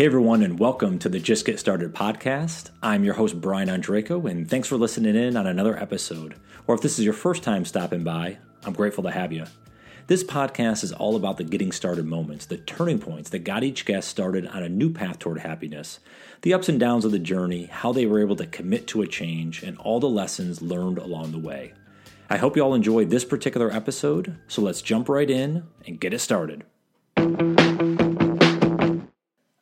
Hey everyone, and welcome to the Just Get Started podcast. I'm your host, Brian Andreco, and thanks for listening in on another episode. Or if this is your first time stopping by, I'm grateful to have you. This podcast is all about the getting started moments, the turning points that got each guest started on a new path toward happiness, the ups and downs of the journey, how they were able to commit to a change, and all the lessons learned along the way. I hope you all enjoyed this particular episode, so let's jump right in and get it started.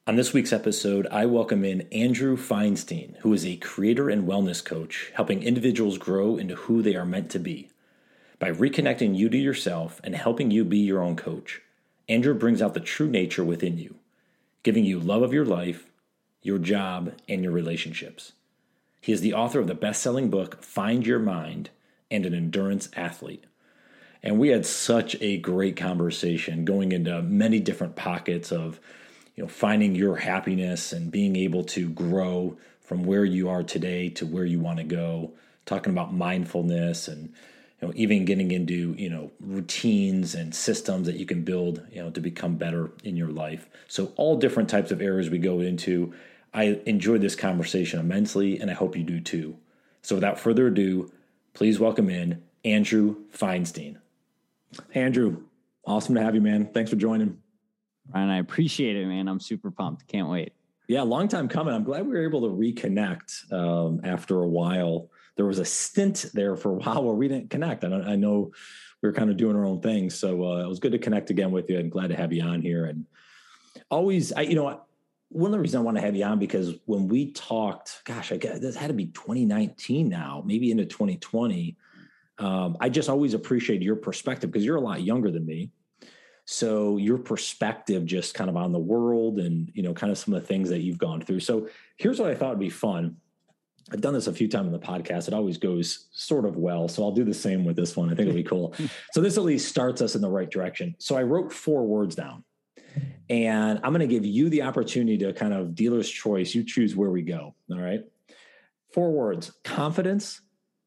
On this week's episode, I welcome in Andrew Feinstein, who is a creator and wellness coach, helping individuals grow into who they are meant to be. By reconnecting you to yourself and helping you be your own coach, Andrew brings out the true nature within you, giving you love of your life, your job, and your relationships. He is the author of the best selling book, Find Your Mind, and an endurance athlete. And we had such a great conversation going into many different pockets of you know finding your happiness and being able to grow from where you are today to where you want to go. Talking about mindfulness and you know even getting into you know routines and systems that you can build you know to become better in your life. So all different types of areas we go into. I enjoyed this conversation immensely and i hope you do too. So without further ado please welcome in andrew feinstein. Andrew awesome to have you man. Thanks for joining Brian, I appreciate it, man. I'm super pumped. Can't wait. Yeah, long time coming. I'm glad we were able to reconnect um, after a while. There was a stint there for a while where we didn't connect. I, I know we were kind of doing our own thing, so uh, it was good to connect again with you. And glad to have you on here. And always, I you know, one of the reasons I want to have you on because when we talked, gosh, I guess this had to be 2019 now, maybe into 2020. Um, I just always appreciate your perspective because you're a lot younger than me so your perspective just kind of on the world and you know kind of some of the things that you've gone through. So here's what i thought would be fun. I've done this a few times in the podcast. It always goes sort of well so i'll do the same with this one. I think it'll be cool. So this at least starts us in the right direction. So i wrote four words down and i'm going to give you the opportunity to kind of dealer's choice. You choose where we go all right? Four words confidence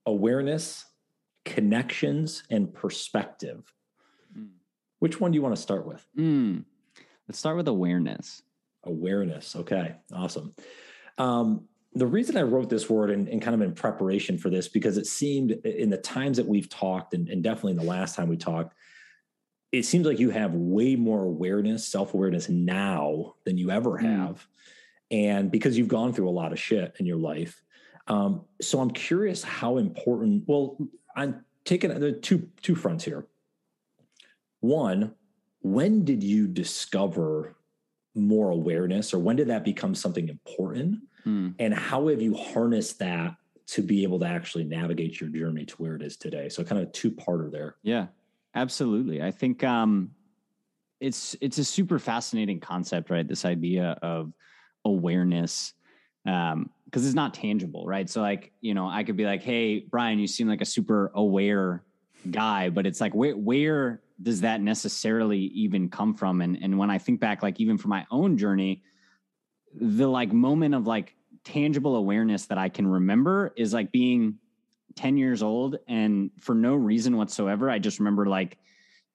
awareness connections and perspective which one do you want to start with? Mm. Let's start with awareness. Awareness. Okay, awesome. Um, the reason I wrote this word and, and, kind of in preparation for this, because it seemed in the times that we've talked, and, and definitely in the last time we talked, it seems like you have way more awareness, self awareness now than you ever hmm. have. Mm. And because you've gone through a lot of shit in your life. Um, so I'm curious how important, well, I'm taking the two, two fronts here. One, when did you discover more awareness or when did that become something important? Mm. And how have you harnessed that to be able to actually navigate your journey to where it is today? So kind of a two-parter there. Yeah. Absolutely. I think um it's it's a super fascinating concept, right? This idea of awareness um because it's not tangible, right? So like, you know, I could be like, "Hey, Brian, you seem like a super aware guy," but it's like where where does that necessarily even come from? And and when I think back, like even for my own journey, the like moment of like tangible awareness that I can remember is like being 10 years old and for no reason whatsoever, I just remember like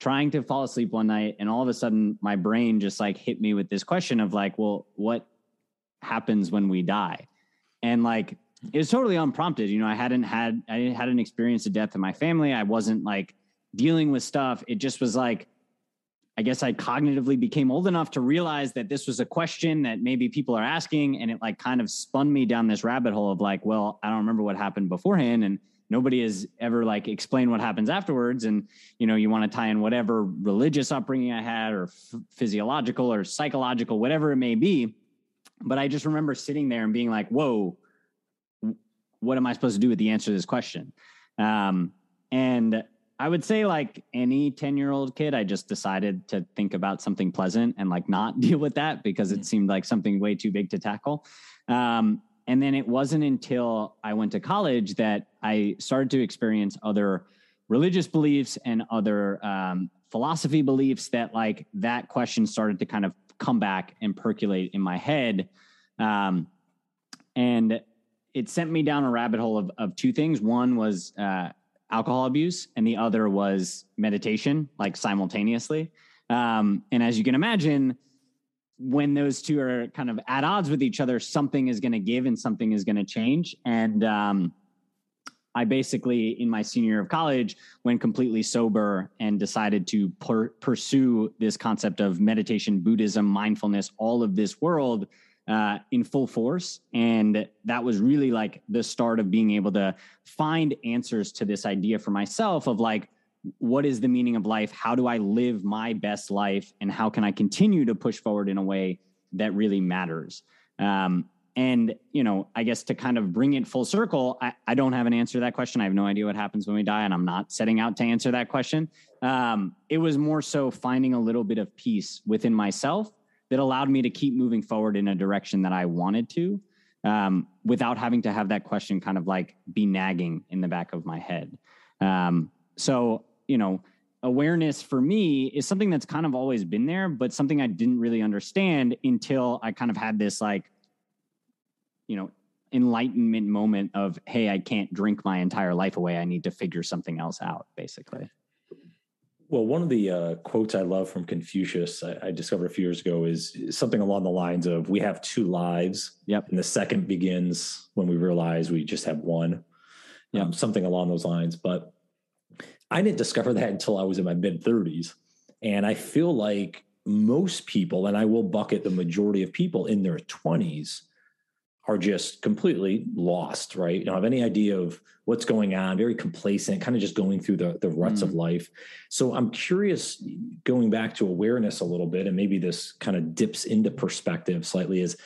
trying to fall asleep one night and all of a sudden my brain just like hit me with this question of like, well, what happens when we die? And like it was totally unprompted. You know, I hadn't had I hadn't experienced a death in my family. I wasn't like dealing with stuff, it just was like, I guess I cognitively became old enough to realize that this was a question that maybe people are asking. And it like kind of spun me down this rabbit hole of like, well, I don't remember what happened beforehand. And nobody has ever like explained what happens afterwards. And, you know, you want to tie in whatever religious upbringing I had or f- physiological or psychological, whatever it may be. But I just remember sitting there and being like, whoa, what am I supposed to do with the answer to this question? Um, and I would say like any 10 year old kid, I just decided to think about something pleasant and like not deal with that because it mm. seemed like something way too big to tackle. Um, and then it wasn't until I went to college that I started to experience other religious beliefs and other um, philosophy beliefs that like that question started to kind of come back and percolate in my head. Um, and it sent me down a rabbit hole of, of two things. One was, uh, alcohol abuse and the other was meditation, like simultaneously. Um, and as you can imagine, when those two are kind of at odds with each other, something is going to give and something is going to change. And um, I basically, in my senior year of college, went completely sober and decided to per- pursue this concept of meditation, Buddhism, mindfulness, all of this world uh, in full force. And that was really like the start of being able to find answers to this idea for myself of like, what is the meaning of life? How do I live my best life? And how can I continue to push forward in a way that really matters? Um, and, you know, I guess to kind of bring it full circle, I, I, don't have an answer to that question. I have no idea what happens when we die, and I'm not setting out to answer that question. Um, it was more so finding a little bit of peace within myself that allowed me to keep moving forward in a direction that I wanted to um, without having to have that question kind of like be nagging in the back of my head. Um, so, you know, awareness for me is something that's kind of always been there, but something I didn't really understand until I kind of had this like you know enlightenment moment of hey i can't drink my entire life away i need to figure something else out basically well one of the uh, quotes i love from confucius I, I, discovered a few years ago is something along the lines of we have two lives. Yep. And the second begins when we realize we just have one. Yep. Um, something along those lines. But i didn't discover that until i was in my mid 30s and i feel like most people and i will bucket the majority of people in their 20s are just completely lost, right? You don't have any idea of what's going on, very complacent, kind of just going through the, the ruts mm. of life. So I'm curious, going back to awareness a little bit, and maybe this kind of dips into perspective slightly, is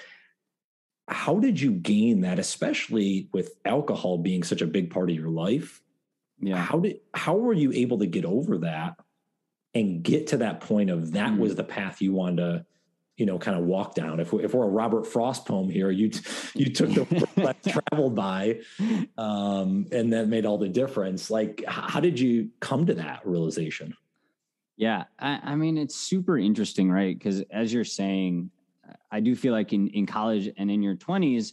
how did you gain that, especially with alcohol being such a big part of your life? Yeah. How did how were you able to get over that and get to that point of that mm. was the path you wanted to you know, kind of walk down. If we're, if we're a Robert Frost poem here, you you took the traveled by, um, and that made all the difference. Like, how did you come to that realization? Yeah, I, I mean, it's super interesting, right? Because as you're saying, I do feel like in in college and in your 20s,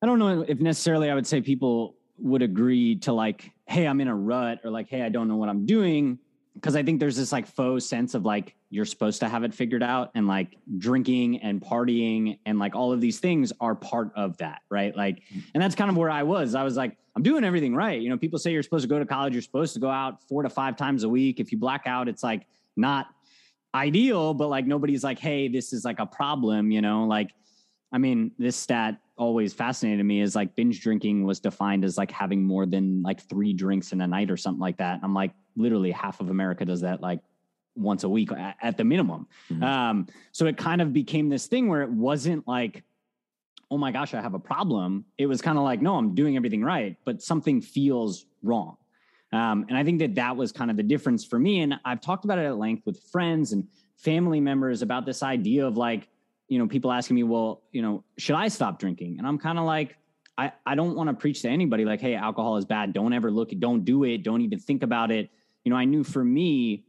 I don't know if necessarily I would say people would agree to like, hey, I'm in a rut, or like, hey, I don't know what I'm doing because I think there's this like faux sense of like you're supposed to have it figured out and like drinking and partying and like all of these things are part of that, right? Like, mm-hmm. and that's kind of where I was. I was like, I'm doing everything right. You know, people say you're supposed to go to college, you're supposed to go out four to five times a week. If you black out, it's like not ideal, but like nobody's like, hey, this is like a problem, you know, like I mean, this stat always fascinated me is like binge drinking was defined as like having more than like three drinks in a night or something like that. I'm like, literally half of America does that like once a week at, at the minimum. Mm-hmm. Um, so it kind of became this thing where it wasn't like, oh my gosh, I have a problem. It was kind of like, no, I'm doing everything right, but something feels wrong. Um, and I think that that was kind of the difference for me. And I've talked about it at length with friends and family members about this idea of like, you know, people asking me, well, you know, should I stop drinking? And I'm kind of like, I, I don't want to preach to anybody like, hey, alcohol is bad. Don't ever look don't do it. Don't even think about it. You know, I knew for me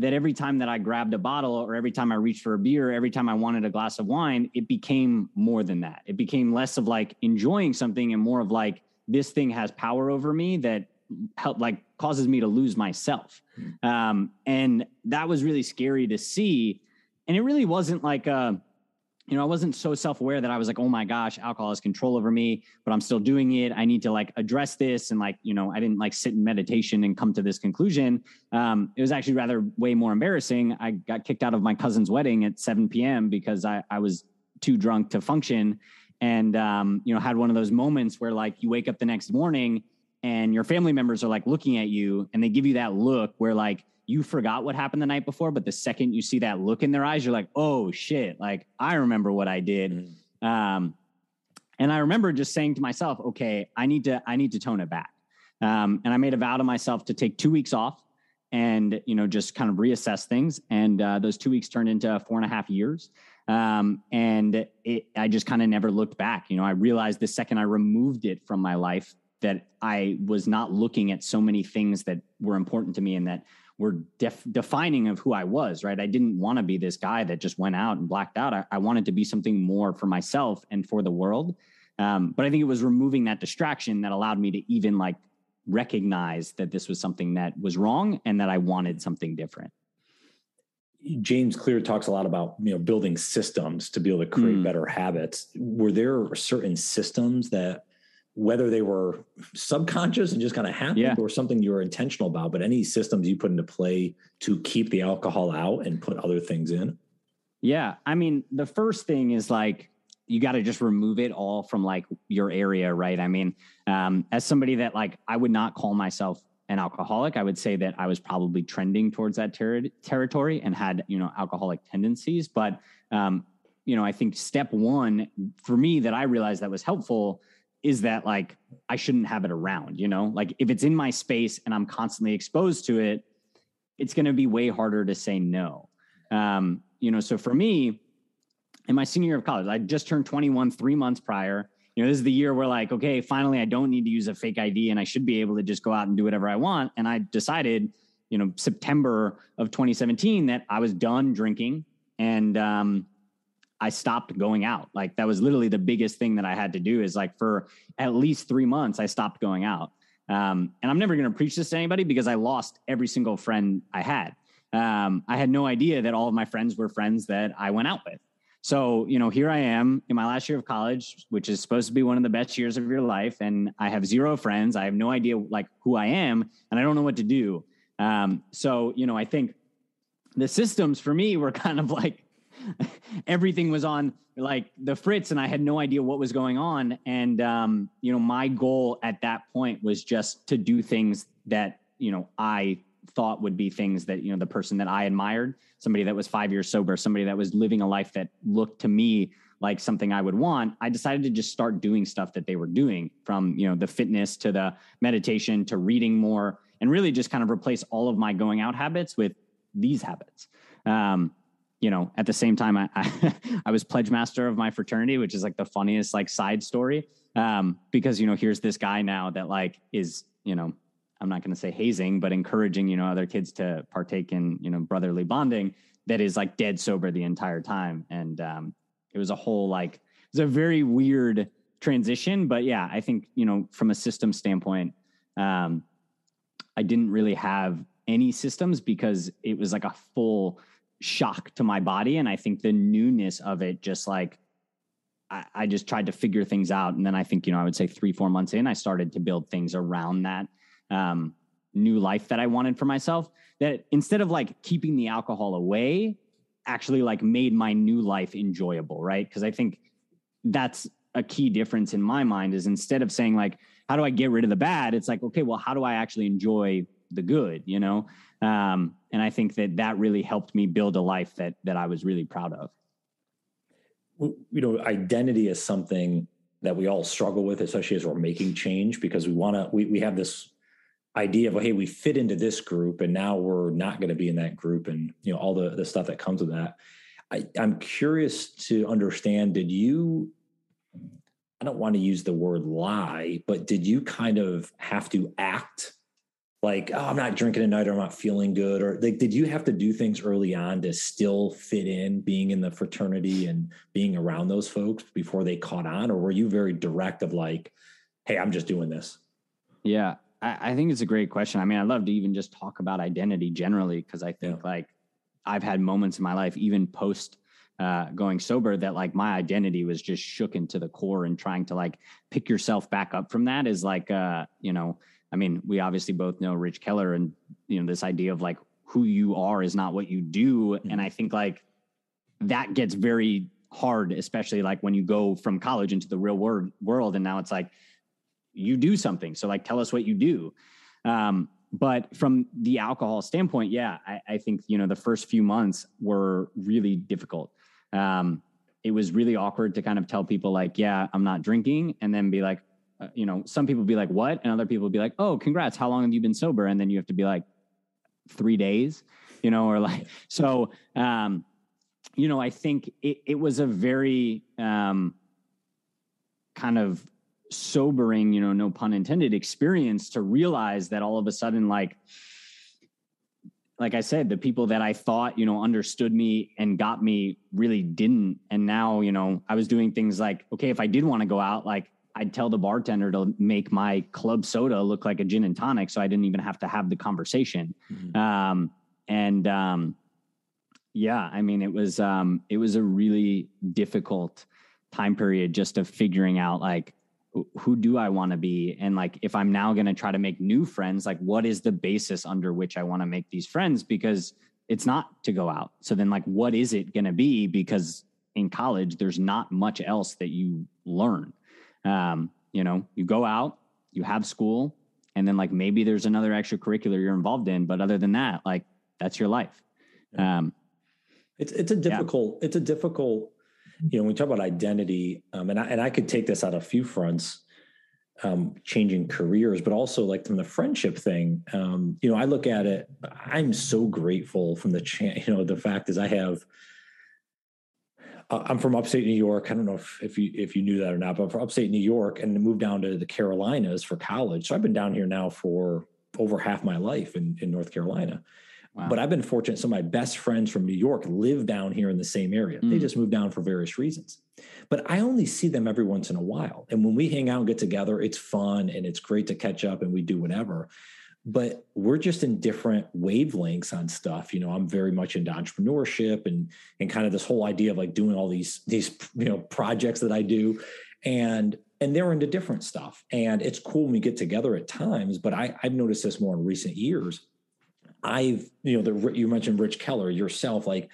that every time that I grabbed a bottle or every time I reached for a beer, every time I wanted a glass of wine, it became more than that. It became less of like enjoying something and more of like, this thing has power over me that help like causes me to lose myself. Mm. Um, and that was really scary to see and it really wasn't like uh you know, I wasn't so self-aware that I was like, oh my gosh, alcohol has control over me, but I'm still doing it. I need to like address this. And like, you know, I didn't like sit in meditation and come to this conclusion. Um, it was actually rather way more embarrassing. I got kicked out of my cousin's wedding at 7 p.m. because I, I was too drunk to function. And um, you know, had one of those moments where like you wake up the next morning and your family members are like looking at you and they give you that look where like you forgot what happened the night before, but the second you see that look in their eyes, you're like, oh shit, like I remember what I did. Mm. Um, and I remember just saying to myself, okay, I need to, I need to tone it back. Um, and I made a vow to myself to take two weeks off and, you know, just kind of reassess things. And uh, those two weeks turned into four and a half years. Um, and it, I just kind of never looked back. You know, I realized the second I removed it from my life that I was not looking at so many things that were important to me and that were def- defining of who I was, right? I didn't want to be this guy that just went out and blacked out. I, I wanted to be something more for myself and for the world. Um, but I think it was removing that distraction that allowed me to even like recognize that this was something that was wrong and that I wanted something different. James Clear talks a lot about you know building systems to be able to create mm. better habits. Were there certain systems that whether they were subconscious and just kind of happened yeah. or something you were intentional about, but any systems you put into play to keep the alcohol out and put other things in? Yeah. I mean, the first thing is like you got to just remove it all from like your area, right? I mean, um, as somebody that like I would not call myself an alcoholic, I would say that I was probably trending towards that ter- territory and had you know alcoholic tendencies. But um, you know, I think step one for me that I realized that was helpful is that like I shouldn't have it around. You know, like if it's in my space and I'm constantly exposed to it, it's going to be way harder to say no. Um, you know, so for me, in my senior year of college, I just turned 21 three months prior you know, this is the year where like, okay, finally I don't need to use a fake ID and I should be able to just go out and do whatever I want. And I decided, you know, September of 2017 that I was done drinking and um, I stopped going out. Like that was literally the biggest thing that I had to do is like for at least three months, I stopped going out. Um, and I'm never going to preach this to anybody because I lost every single friend I had. Um, I had no idea that all of my friends were friends that I went out with. So, you know, here I am in my last year of college, which is supposed to be one of the best years of your life. And I have zero friends. I have no idea like who I am and I don't know what to do. Um, so, you know, I think the systems for me were kind of like everything was on like the fritz and I had no idea what was going on. And, um, you know, my goal at that point was just to do things that, you know, I thought would be things that you know the person that I admired, somebody that was five years sober, somebody that was living a life that looked to me like something I would want, I decided to just start doing stuff that they were doing from, you know, the fitness to the meditation to reading more and really just kind of replace all of my going out habits with these habits. Um, you know, at the same time, I, I, I, was pledge master of my fraternity, which is like the funniest like side story. Um, because, you know, here's this guy now that like is, you know, I'm not going to say hazing, but encouraging, you know, other kids to partake in, you know, brotherly bonding that is like dead sober the entire time. And um, it was a whole like, it was a very weird transition. But yeah, I think, you know, from a system standpoint, um, I didn't really have any systems because it was like a full shock to my body. And I think the newness of it just like, I, I just tried to figure things out. And then I think, you know, I would say three, four months in, I started to build things around that um, new life that I wanted for myself. That instead of like keeping the alcohol away, actually like made my new life enjoyable, right? Because I think that's a key difference in my mind is instead of saying like, how do I get rid of the bad? It's like, okay, well, how do I actually enjoy the good? You know, um, and I think that that really helped me build a life that that I was really proud of. You know, identity is something that we all struggle with, especially as we're making change, because we want to. We we have this idea of hey we fit into this group and now we're not going to be in that group and you know all the the stuff that comes with that I, i'm curious to understand did you i don't want to use the word lie but did you kind of have to act like oh i'm not drinking tonight or i'm not feeling good or like did you have to do things early on to still fit in being in the fraternity and being around those folks before they caught on or were you very direct of like hey i'm just doing this yeah I, I, think it's a great question. I mean, I love to even just talk about identity generally because I think yeah. like I've had moments in my life, even post uh, going sober, that like my identity was just shook into the core, and trying to like pick yourself back up from that is like, uh, you know, I mean, we obviously both know Rich Keller, and you know, this idea of like who you are is not what you do, mm-hmm. and I think like that gets very hard, especially like when you go from college into the real world world, and now it's like you do something. So like, tell us what you do. Um, but from the alcohol standpoint, yeah, I, I, think you know the first few months were really difficult. Um, it was really awkward to kind of tell people like, yeah, I'm not drinking, and then be like, uh, you know, some people be like, what, and other people be like, oh, congrats, how long have you been sober? And then you have to be like, three days, you know, or like so. Um, you know, I think it, it was a very um, kind of sobering, you know, no pun intended, experience to realize that all of a sudden, like, like I said, the people that I thought, you know, understood me and got me really didn't. And now, you know, I was doing things like, okay, if I did want to go out, like I'd tell the bartender to make my club soda look like a gin and tonic. So I didn't even have to have the conversation. Mm-hmm. Um, and, um, Yeah, I mean, it was um, it was a really difficult time period just of figuring out like who do I want to be? And like, if I'm now going to try to make new friends, like, what is the basis under which I want to make these friends? Because it's not to go out. So then, like, what is it going to be? Because in college, there's not much else that you learn. Um, you know, you go out, you have school, and then like maybe there's another extracurricular you're involved in. But other than that, like, that's your life. Um, it's it's a difficult yeah. it's a difficult you know, when we talk about identity, um, and I, and I could take this out a few fronts, um, changing careers, but also like from the friendship thing. Um, you know, I look at it. I'm so grateful from the chance. You know, the fact is, I have. I'm from upstate New York. I don't know if, if you if you knew that or not, but I'm from upstate New York and moved down to the Carolinas for college. So I've been down here now for over half my life in, in North Carolina. Wow. But I've been fortunate. Some of my best friends from New York live down here in the same area. Mm. They just moved down for various reasons. But I only see them every once in a while. And when we hang out and get together, it's fun and it's great to catch up and we do whatever. But we're just in different wavelengths on stuff. You know, I'm very much into entrepreneurship and and kind of this whole idea of like doing all these these you know projects that I do. And and they're into different stuff. And it's cool when we get together at times, but I, I've noticed this more in recent years I've, you know, the, you mentioned Rich Keller yourself, like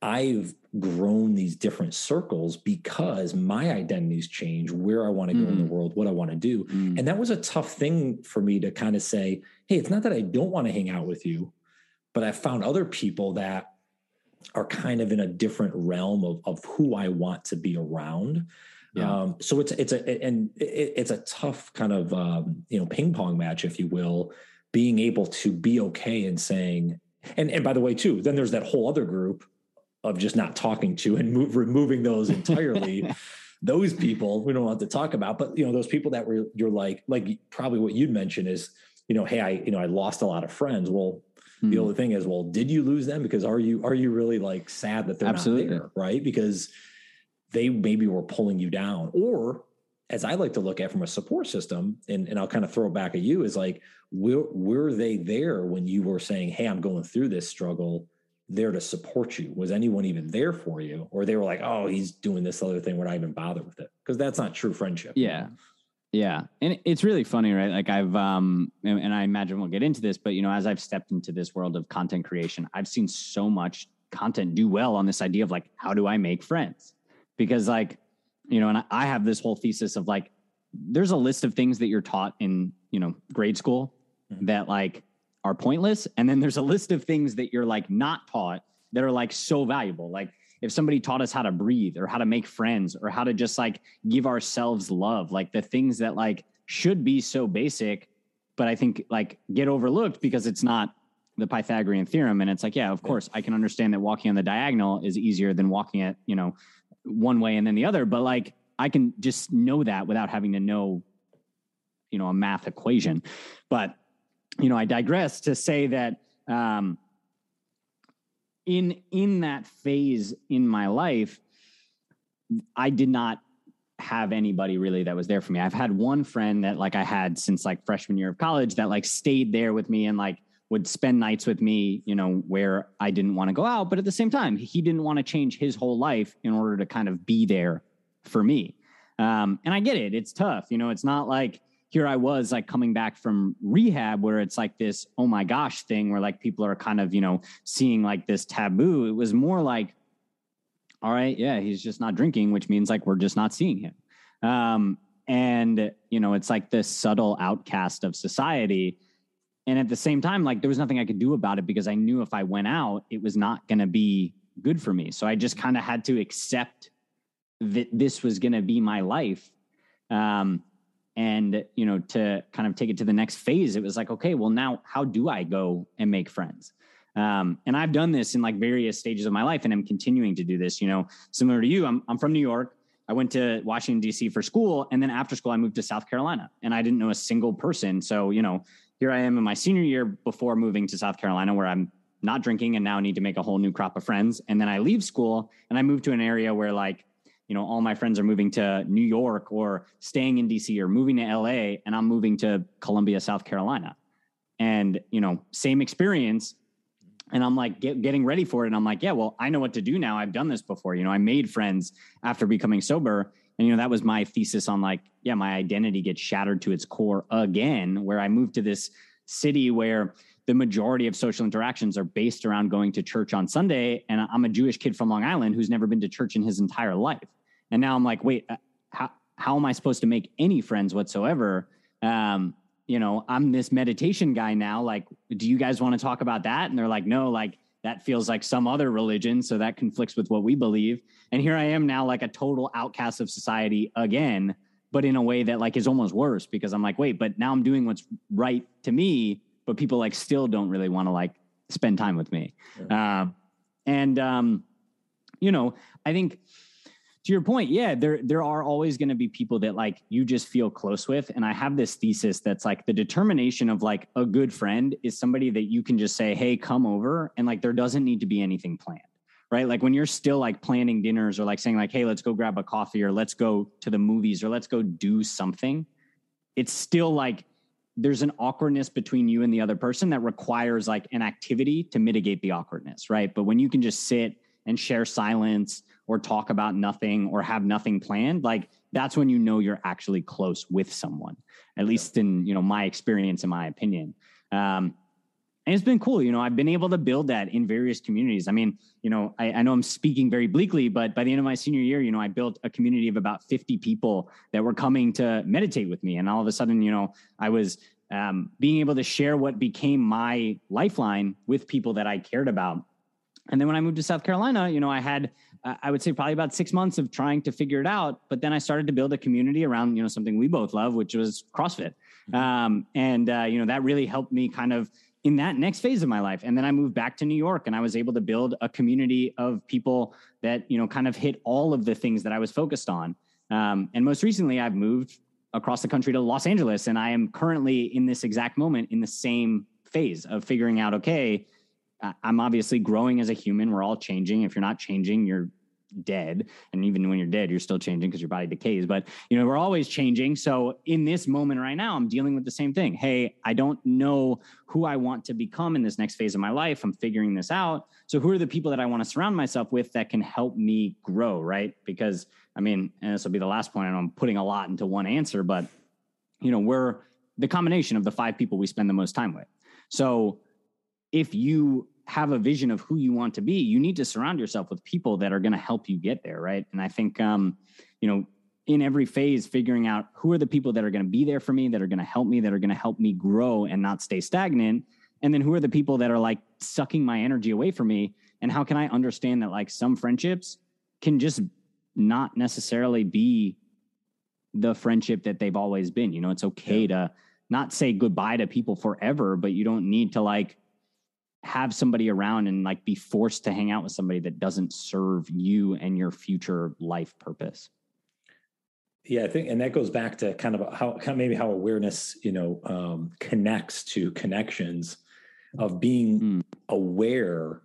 I've grown these different circles because my identities change, where I want to go mm. in the mm. world, what I want to do. Mm. And that was a tough thing for me to kind of say, hey, it's not that I don't want to hang out with you, but I found other people that are kind of in a different realm of, of who I want to be around. Yeah. Um, so it's it's a and it, it's a tough kind of um, you know ping pong match, if you will, being able to be okay and saying, and and by the way, too, then there's that whole other group of just not talking to and move, removing those entirely. those people we don't want to talk about, but you know, those people that were you're like, like probably what you'd mention is, you know, hey, I you know I lost a lot of friends. Well, mm-hmm. the hmm. only thing is, well, did you lose them? Because are you are you really like sad that they're Absolutely. not there, right? Because they maybe were pulling you down, or as I like to look at from a support system, and, and I'll kind of throw it back at you, is like, were, were they there when you were saying, Hey, I'm going through this struggle, there to support you? Was anyone even there for you? Or they were like, Oh, he's doing this other thing, we're not even bothered with it. Because that's not true friendship. Yeah. Yeah. And it's really funny, right? Like I've, um, and, and I imagine we'll get into this, but you know, as I've stepped into this world of content creation, I've seen so much content do well on this idea of like, how do I make friends? Because like, you know, and I have this whole thesis of like, there's a list of things that you're taught in, you know, grade school mm-hmm. that like are pointless. And then there's a list of things that you're like not taught that are like so valuable. Like if somebody taught us how to breathe or how to make friends or how to just like give ourselves love, like the things that like should be so basic, but I think like get overlooked because it's not the Pythagorean theorem. And it's like, yeah, of course, I can understand that walking on the diagonal is easier than walking it, you know, one way and then the other, but like I can just know that without having to know, you know, a math equation. But, you know, I digress to say that um, in in that phase in my life, I did not have anybody really that was there for me. I've had one friend that like I had since like freshman year of college that like stayed there with me and like would spend nights with me, you know, where I didn't want to go out. But at the same time, he didn't want to change his whole life in order to kind of be there for me. Um, and I get it. It's tough. You know, it's not like here I was like coming back from rehab where it's like this, oh my gosh thing where like people are kind of, you know, seeing like this taboo. It was more like, all right, yeah, he's just not drinking, which means like we're just not seeing him. Um, and, you know, it's like this subtle outcast of society and at the same time, like there was nothing I could do about it because I knew if I went out, it was not going to be good for me. So I just kind of had to accept that this was going to be my life. Um, and you know, to kind of take it to the next phase, it was like, okay, well, now how do I go and make friends? Um, and I've done this in like various stages of my life, and I'm continuing to do this. You know, similar to you, I'm I'm from New York. I went to Washington D.C. for school, and then after school, I moved to South Carolina, and I didn't know a single person. So you know, here I am in my senior year before moving to South Carolina, where I'm not drinking and now need to make a whole new crop of friends. And then I leave school and I move to an area where like, you know, all my friends are moving to New York or staying in DC or moving to LA and I'm moving to Columbia, South Carolina. And, you know, same experience. and I'm like get, getting ready for it. And I'm like, yeah, well, I know what to do now. I've done this before. You know, I made friends after becoming sober. And, you know, that was my thesis on like, yeah, my identity gets shattered to its core again, where I moved to this city where the majority of social interactions are based around going to church on Sunday. And I'm a Jewish kid from Long Island who's never been to church in his entire life. And now I'm like, wait, uh, how, how am I supposed to make any friends whatsoever? Um, you know, I'm this meditation guy now. Like, do you guys want to talk about that? And they're like, no, like that feels like some other religion. So that conflicts with what we believe. And here I am now, like a total outcast of society again, but in a way that like is almost worse because I'm like, wait, but now I'm doing what's right to me, but people like still don't really want to like spend time with me. Yeah. Um, and, um, you know, I think to your point, yeah, there there are always going to be people that like you just feel close with, and I have this thesis that's like the determination of like a good friend is somebody that you can just say, "Hey, come over," and like there doesn't need to be anything planned, right? Like when you're still like planning dinners or like saying like, "Hey, let's go grab a coffee," or "Let's go to the movies," or "Let's go do something," it's still like there's an awkwardness between you and the other person that requires like an activity to mitigate the awkwardness, right? But when you can just sit and share silence or talk about nothing or have nothing planned, like that's when you know you're actually close with someone. At least in you know my experience, in my opinion. Um, and it's been cool. You know, I've been able to build that in various communities. I mean, you know, I, I, know I'm speaking very bleakly, but by the end of my senior year, you know, I built a community of about 50 people that were coming to meditate with me. And all of a sudden, you know, I was um, being able to share what became my lifeline with people that I cared about. And then when I moved to South Carolina, you know, I had I would say probably about six months of trying to figure it out. But then I started to build a community around, you know, something we both love, which was CrossFit. Mm-hmm. Um, and, uh, you know, that really helped me kind of in that next phase of my life. And then I moved back to New York and I was able to build a community of people that, you know, kind of hit all of the things that I was focused on. Um, and most recently, I've moved across the country to Los Angeles. And I am currently in this exact moment in the same phase of figuring out, okay, I'm obviously growing as a human. We're all changing. If you're not changing, you're dead. And even when you're dead, you're still changing because your body decays. But you know, we're always changing. So in this moment right now, I'm dealing with the same thing. Hey, I don't know who I want to become in this next phase of my life. I'm figuring this out. So who are the people that I want to surround myself with that can help me grow, right? Because I mean, and this will be the last point, and I'm putting a lot into one answer, but you know, we're the combination of the five people we spend the most time with. So if you have a vision of who you want to be, you need to surround yourself with people that are going to help you get there, right? And I think, um, you know, in every phase, figuring out who are the people that are going to be there for me, that are going to help me, that are going to help me grow and not stay stagnant, and then who are the people that are like sucking my energy away from me, and how can I understand that like some friendships can just not necessarily be the friendship that they've always been. You know, it's okay yeah. to not say goodbye to people forever, but you don't need to like have somebody around and like be forced to hang out with somebody that doesn't serve you and your future life purpose. Yeah, I think, and that goes back to kind of how maybe how awareness, you know, um, connects to connections of being mm. aware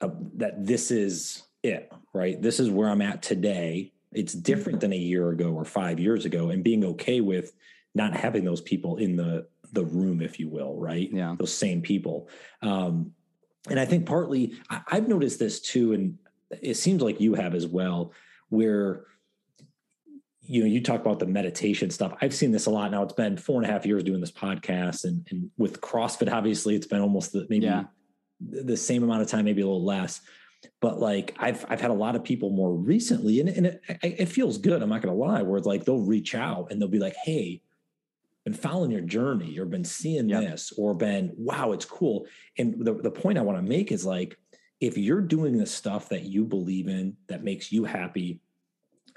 of that this is it, right? This is where I'm at today. It's different than a year ago or five years ago, and being okay with not having those people in the the room, if you will, right? Yeah. Those same people. Um, and I think partly I, I've noticed this too, and it seems like you have as well, where you know you talk about the meditation stuff i've seen this a lot now it's been four and a half years doing this podcast and, and with crossfit obviously it's been almost the, maybe yeah. the same amount of time maybe a little less but like i've i've had a lot of people more recently and, and it, it feels good i'm not gonna lie where it's like they'll reach out and they'll be like hey been following your journey or been seeing yep. this or been, wow, it's cool. And the, the point I want to make is like, if you're doing the stuff that you believe in, that makes you happy,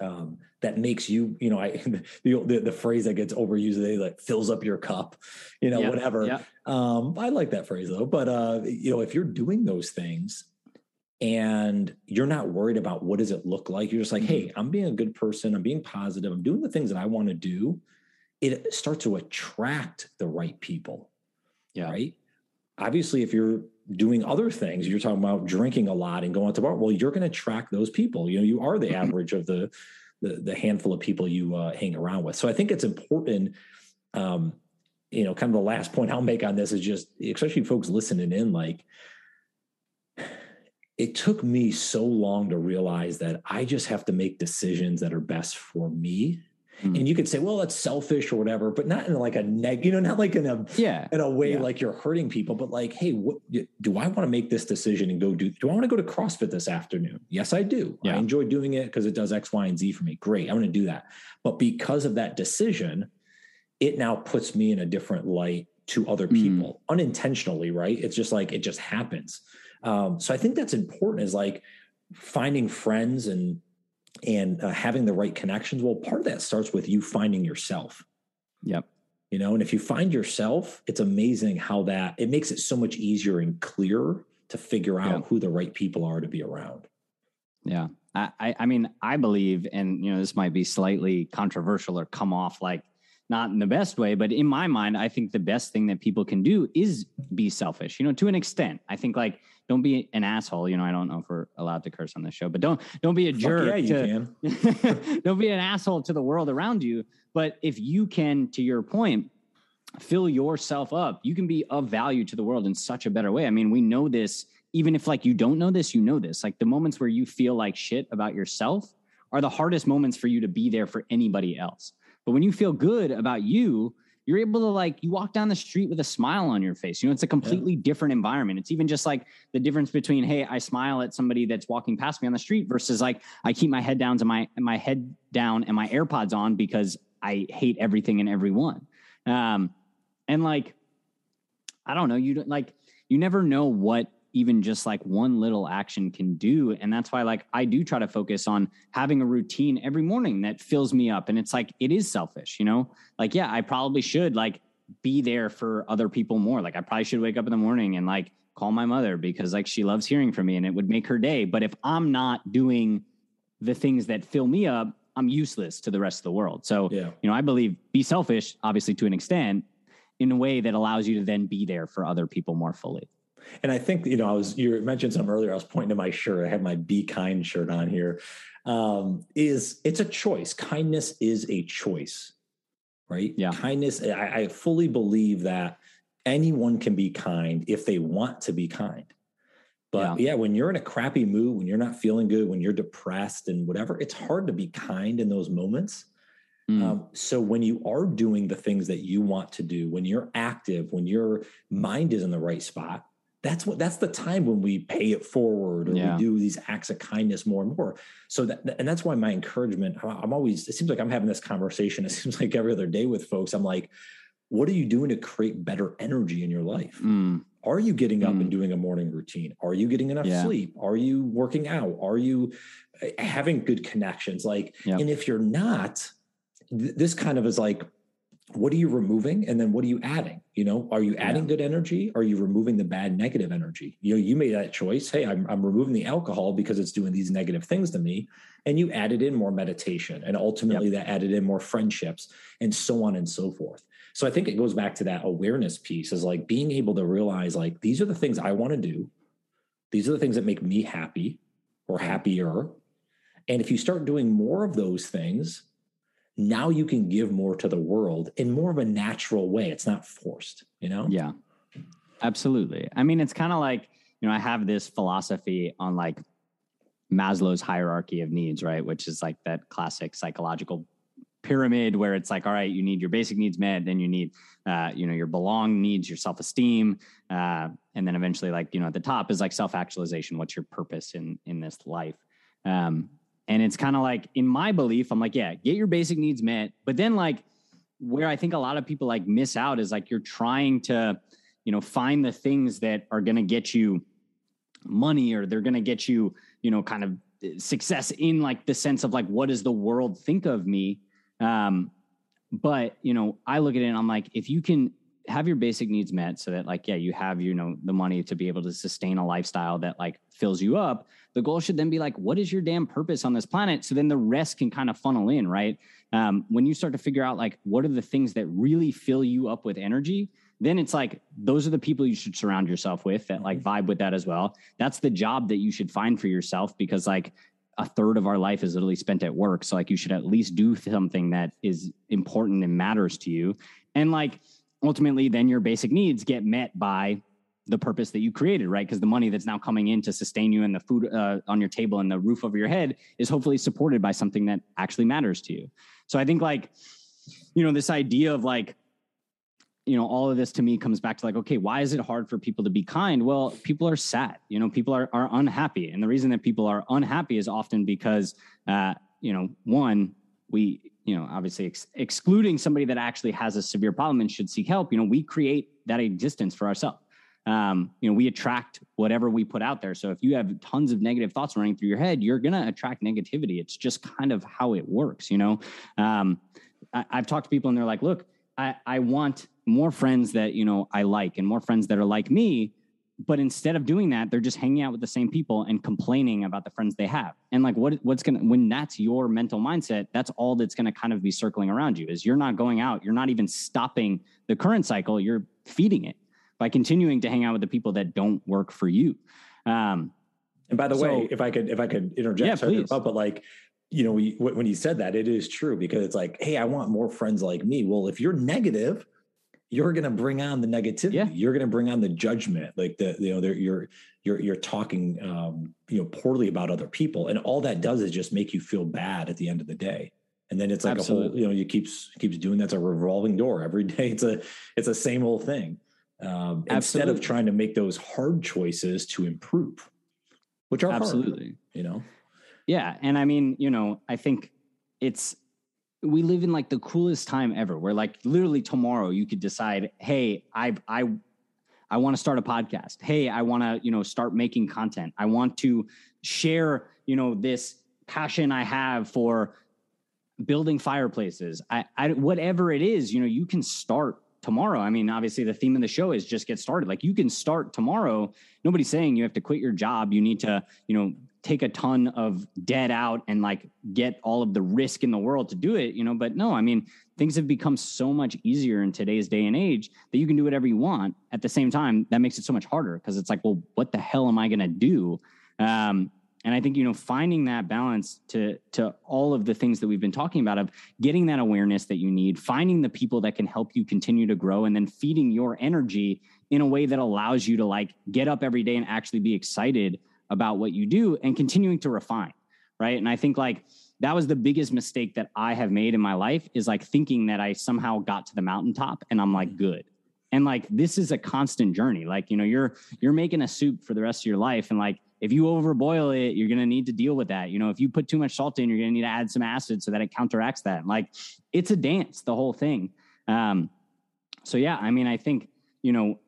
um, that makes you, you know, I the, the, the phrase that gets overused today, like fills up your cup, you know, yep. whatever. Yep. Um, I like that phrase though. But uh, you know, if you're doing those things and you're not worried about what does it look like, you're just like, mm-hmm. hey, I'm being a good person, I'm being positive, I'm doing the things that I want to do it starts to attract the right people. Yeah. Right. Obviously, if you're doing other things, you're talking about drinking a lot and going to bar. Well, you're going to attract those people. You know, you are the mm-hmm. average of the, the, the handful of people you uh, hang around with. So I think it's important. Um, you know, kind of the last point I'll make on this is just, especially folks listening in, like, it took me so long to realize that I just have to make decisions that are best for me. Mm. And you could say, well, that's selfish or whatever, but not in like a neg, you know, not like in a yeah in a way yeah. like you're hurting people, but like, hey, what do I want to make this decision and go do? Do I want to go to CrossFit this afternoon? Yes, I do. Yeah. I enjoy doing it because it does X, Y, and Z for me. Great, I'm going to do that. But because of that decision, it now puts me in a different light to other mm. people mm. unintentionally, right? It's just like it just happens. Um, so I think that's important is like finding friends and and uh, having the right connections. Well, part of that starts with you finding yourself. Yep. You know, and if you find yourself, it's amazing how that it makes it so much easier and clearer to figure out yep. who the right people are to be around. Yeah. I, I mean, I believe, and you know, this might be slightly controversial or come off like not in the best way, but in my mind, I think the best thing that people can do is be selfish, you know, to an extent. I think like don't be an asshole. You know, I don't know if we're allowed to curse on this show, but don't don't be a jerk. Yeah, to, don't be an asshole to the world around you. But if you can, to your point, fill yourself up, you can be of value to the world in such a better way. I mean, we know this, even if like you don't know this, you know this. Like the moments where you feel like shit about yourself are the hardest moments for you to be there for anybody else. But when you feel good about you, you're able to like you walk down the street with a smile on your face. You know, it's a completely yeah. different environment. It's even just like the difference between hey, I smile at somebody that's walking past me on the street versus like I keep my head down to my my head down and my AirPods on because I hate everything and everyone. Um, and like I don't know, you don't like you never know what even just like one little action can do and that's why like i do try to focus on having a routine every morning that fills me up and it's like it is selfish you know? Like yeah i probably should like be there for other people more. Like i probably should wake up in the morning and like call my mother because like she loves hearing from me and it would make her day. But if i'm not doing the things that fill me up i'm useless to the rest of the world. So yeah. you know i believe be selfish obviously to an extent in a way that allows you to then be there for other people more fully and I think, you know, I was, you mentioned some earlier, I was pointing to my shirt. I have my Be Kind shirt on here. Um, is it's a choice. Kindness is a choice, right? Yeah. Kindness, I, I fully believe that anyone can be kind if they want to be kind. But yeah. yeah. when you're in a crappy mood, when you're not feeling good, when you're depressed and whatever, it's hard to be kind in those moments. Mm. Um, so when you are doing the things that you want to do, when you're active, when your mind is in the right spot, that's what that's the time when we pay it forward or yeah. we do these acts of kindness more and more so that and that's why my encouragement i'm always it seems like i'm having this conversation it seems like every other day with folks i'm like what are you doing to create better energy in your life mm. are you getting up mm. and doing a morning routine are you getting enough yeah. sleep are you working out are you uh, having good connections like yep. and if you're not th- this kind of is like what are you removing? And then what are you adding? You know are you adding yeah. good energy? Are you removing the bad negative energy? You know you made that choice. Hey I'm, I'm removing the alcohol because it's doing these negative things to me. And you added in more meditation. And ultimately yep. that added in more friendships and so on and so forth. So i think it goes back to that awareness piece is like being able to realize like these are the things i want to do. These are the things that make me happy or mm-hmm. happier. And if you start doing more of those things now you can give more to the world in more of a natural way. It's not forced, you know? Yeah, absolutely. I mean, it's kind of like, you know, I have this philosophy on like Maslow's hierarchy of needs, right? Which is like that classic psychological pyramid where it's like, all right, you need your basic needs met, then you need, uh, you know, your belong needs, your self esteem, uh, and then eventually, like, you know, at the top is like self actualization. What's your purpose in in this life? Um, and it's kind of like, in my belief, I'm like, yeah, get your basic needs met. But then, like, where I think a lot of people like miss out is like you're trying to, you know, find the things that are going to get you money or they're going to get you, you know, kind of success in like the sense of like, what does the world think of me? Um, but, you know, I look at it and I'm like, if you can have your basic needs met so that like yeah you have you know the money to be able to sustain a lifestyle that like fills you up. The goal should then be like what is your damn purpose on this planet? So then the rest can kind of funnel in right? Um, when you start to figure out like what are the things that really fill you up with energy then it's like those are the people you should surround yourself with that like vibe with that as well. That's the job that you should find for yourself because like a third of our life is literally spent at work. So like you should at least do something that is important and matters to you. And like ultimately then your basic needs get met by the purpose that you created, right? Because the money that's now coming in to sustain you and the food uh, on your table and the roof over your head is hopefully supported by something that actually matters to you. So I think like, you know, this idea of like, you know, all of this to me comes back to like, okay, why is it hard for people to be kind? Well, people are sad. You know, people are are unhappy, and the reason that people are unhappy is often because, uh, you know, one, we, you know, obviously ex- excluding somebody that actually has a severe problem and should seek help. You know, we create that existence for ourselves um, you know, we attract whatever we put out there. So if you have tons of negative thoughts running through your head, you're going to attract negativity. It's just kind of how it works, you know? Um, I, have talked to people and they're like, look, I, I want more friends that, you know, I like and more friends that are like me. But instead of doing that, they're just hanging out with the same people and complaining about the friends they have. And like, what what's gonna when that's your mental mindset, that's all that's gonna kind of be circling around you. Is you're not going out, you're not even stopping the current cycle, you're feeding it by continuing to hang out with the people that don't work for you. Um, and by the so, way, if I could, if I could interject, yeah, sorry, but like, you know, we, when you said that, it is true because it's like, hey, I want more friends like me. Well, if you're negative, you're going to bring on the negativity. Yeah. You're going to bring on the judgment, like the you know, you're you're you're talking um, you know poorly about other people, and all that does is just make you feel bad at the end of the day. And then it's like Absolutely. a whole, you know, you keeps keeps doing that's a revolving door every day. It's a it's a same old thing um, instead of trying to make those hard choices to improve, which are absolutely, hard, you know. Yeah, and I mean, you know, I think it's we live in like the coolest time ever. Where like literally tomorrow you could decide, hey, I I I want to start a podcast. Hey, I want to you know start making content. I want to share you know this passion I have for building fireplaces. I, I whatever it is, you know, you can start tomorrow. I mean, obviously the theme of the show is just get started. Like you can start tomorrow. Nobody's saying you have to quit your job. You need to, you know, take a ton of debt out and like get all of the risk in the world to do it, you know, but no, I mean, things have become so much easier in today's day and age that you can do whatever you want. At the same time, that makes it so much harder because it's like, well, what the hell am I going to do? Um, and i think you know finding that balance to to all of the things that we've been talking about of getting that awareness that you need finding the people that can help you continue to grow and then feeding your energy in a way that allows you to like get up every day and actually be excited about what you do and continuing to refine right and i think like that was the biggest mistake that i have made in my life is like thinking that i somehow got to the mountaintop and i'm like good and like this is a constant journey like you know you're you're making a soup for the rest of your life and like if you overboil it, you're going to need to deal with that. You know, if you put too much salt in, you're going to need to add some acid so that it counteracts that. Like it's a dance, the whole thing. Um, so yeah, I mean, I think, you know,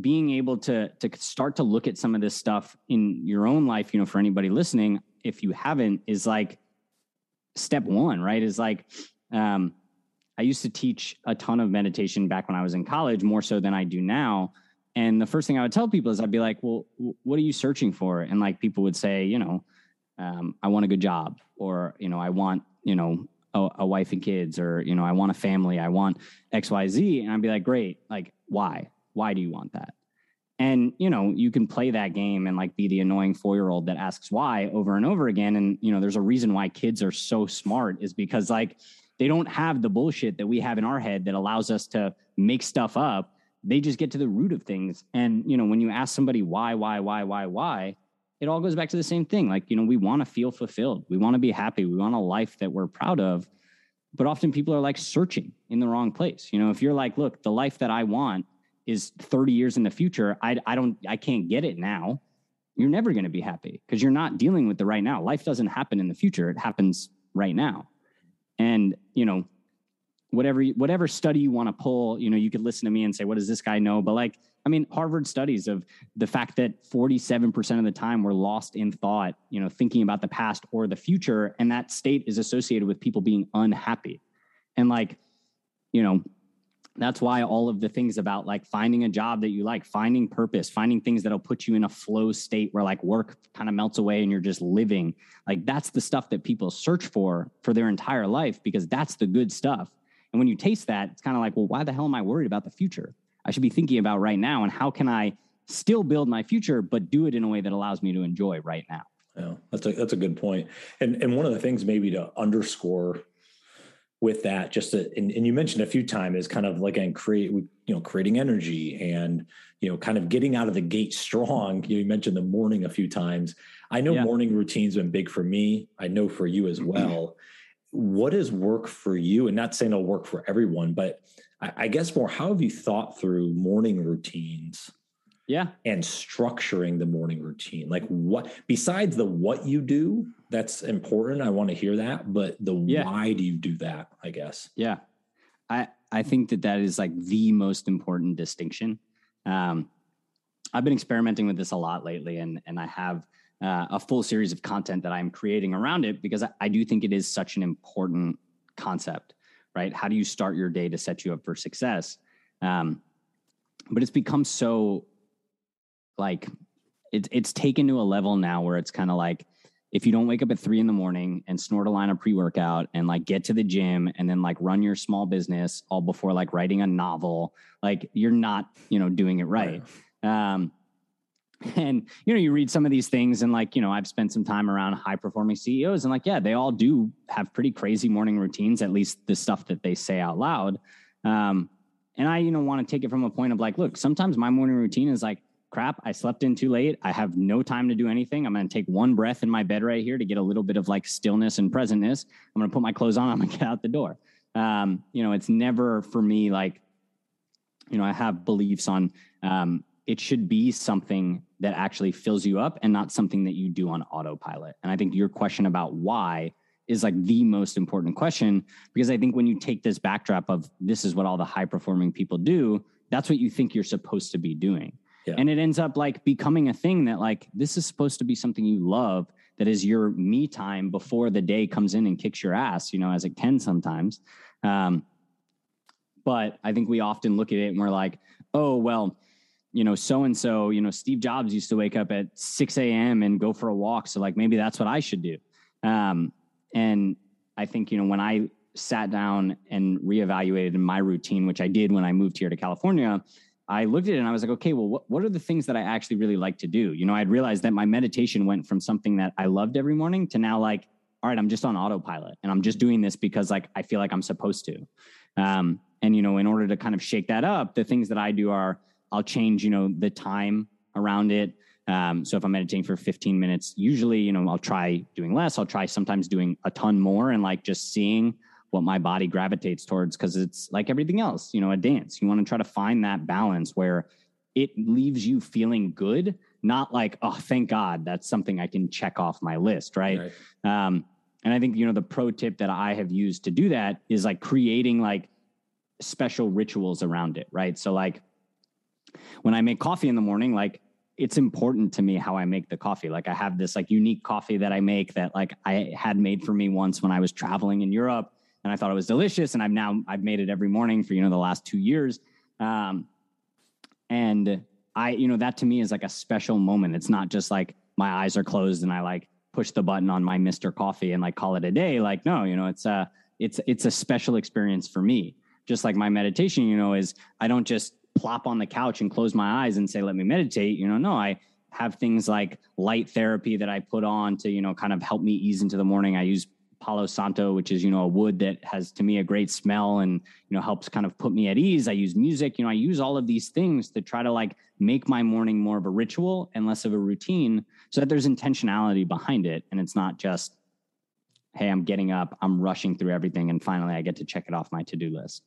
being able to to start to look at some of this stuff in your own life, you know, for anybody listening, if you haven't, is like step one, right? Is like um, I used to teach a ton of meditation back when I was in college, more so than I do now. And the first thing I would tell people is I'd be like, well, what are you searching for? And like people would say, you know, um, I want a good job or, you know, I want, you know, a, a, wife and kids or, you know, I want a family, I want X, Y, Z. And I'd be like, great. Like, why? Why do you want that? And, you know, you can play that game and like be the annoying four year old that asks why over and over again. And, you know, there's a reason why kids are so smart is because like they don't have the bullshit that we have in our head that allows us to make stuff up they just get to the root of things. And, you know, when you ask somebody why, why, why, why, why, it all goes back to the same thing. Like, you know, we want to feel fulfilled. We want to be happy. We want a life that we're proud of. But often people are like searching in the wrong place. You know, if you're like, look, the life that I want is 30 years in the future, I, I don't, I can't get it now. You're never going to be happy because you're not dealing with the right now. Life doesn't happen in the future. It happens right now. And, you know, whatever whatever study you want to pull you know you could listen to me and say what does this guy know but like i mean harvard studies of the fact that 47% of the time we're lost in thought you know thinking about the past or the future and that state is associated with people being unhappy and like you know that's why all of the things about like finding a job that you like finding purpose finding things that'll put you in a flow state where like work kind of melts away and you're just living like that's the stuff that people search for for their entire life because that's the good stuff and when you taste that, it's kind of like, well, why the hell am I worried about the future? I should be thinking about right now and how can I still build my future, but do it in a way that allows me to enjoy right now. Yeah, that's a that's a good point. And and one of the things maybe to underscore with that, just to, and, and you mentioned a few times is kind of like and create, you know, creating energy and you know, kind of getting out of the gate strong. You mentioned the morning a few times. I know yeah. morning routines been big for me. I know for you as mm-hmm. well. what does work for you? And not saying it'll work for everyone, but I, I guess more how have you thought through morning routines? Yeah. And structuring the morning routine. Like what besides the what you do, that's important. I want to hear that, but the yeah. why do you do that, I guess. Yeah. I I think that that is like the most important distinction um, I've been experimenting with this a lot lately, and and I have uh, a full series of content that I'm creating around it because I, I, do think it is such an important concept, right? How do you start your day to set you up for success? Um, but it's become so like it's it's taken to a level now where it's kind of like if you don't wake up at three in the morning and snort a line of pre-workout and like get to the gym and then like run your small business all before like writing a novel, like you're not, you know, doing it right. Um, and you know, you read some of these things and like, you know, I've spent some time around high performing CEOs and like, yeah, they all do have pretty crazy morning routines, at least the stuff that they say out loud. Um, and I, you know, want to take it from a point of like, look, sometimes my morning routine is like, crap, I slept in too late. I have no time to do anything. I'm going to take one breath in my bed right here to get a little bit of like stillness and presentness. I'm going to put my clothes on. I'm going to get out the door. Um, you know, it's never for me like, you know, I have beliefs on um, it should be something that actually fills you up and not something that you do on autopilot. And I think your question about why is like the most important question because I think when you take this backdrop of this is what all the high performing people do, that's what you think you're supposed to be doing. Yeah. And it ends up like becoming a thing that like this is supposed to be something you love that is your me time before the day comes in and kicks your ass, you know, as it can sometimes. Um, but I think we often look at it and we're like, oh, well, you know, so and so, you know, Steve Jobs used to wake up at 6 a.m. and go for a walk. So, like, maybe that's what I should do. Um, and I think, you know, when I sat down and reevaluated my routine, which I did when I moved here to California, I looked at it and I was like, okay, well, what, what are the things that I actually really like to do? You know, I'd realized that my meditation went from something that I loved every morning to now like, all right, I'm just on autopilot and I'm just doing this because like I feel like I'm supposed to. Um, and you know, in order to kind of shake that up, the things that I do are I'll change, you know, the time around it. Um, so if I'm meditating for 15 minutes, usually, you know, I'll try doing less. I'll try sometimes doing a ton more and like just seeing what my body gravitates towards because it's like everything else, you know, a dance. You want to try to find that balance where it leaves you feeling good, not like, oh, thank God, that's something I can check off my list, right? right. Um, and I think, you know, the pro tip that I have used to do that is like creating like special rituals around it, right? So, like, when I make coffee in the morning, like, it's important to me how I make the coffee. Like I have this like unique coffee that I make that like I had made for me once when I was traveling in Europe and I thought it was delicious. And I've now I've made it every morning for you know the last two years, um, and I you know that to me is like a special moment. It's not just like my eyes are closed and I like push the button on my Mister Coffee and like call it a day. Like no, you know it's a it's it's a special experience for me. Just like my meditation, you know, is I don't just plop on the couch and close my eyes and say let me meditate. You know, no, I have things like light therapy that I put on to, you know, kind of help me ease into the morning. I use Palo Santo, which is, you know, a wood that has to me a great smell and, you know, helps kind of put me at ease. I use music, you know, I use all of these things to try to like make my morning more of a ritual and less of a routine so that there's intentionality behind it. And it's not just, hey, I'm getting up, I'm rushing through everything, and finally I get to check it off my to do list.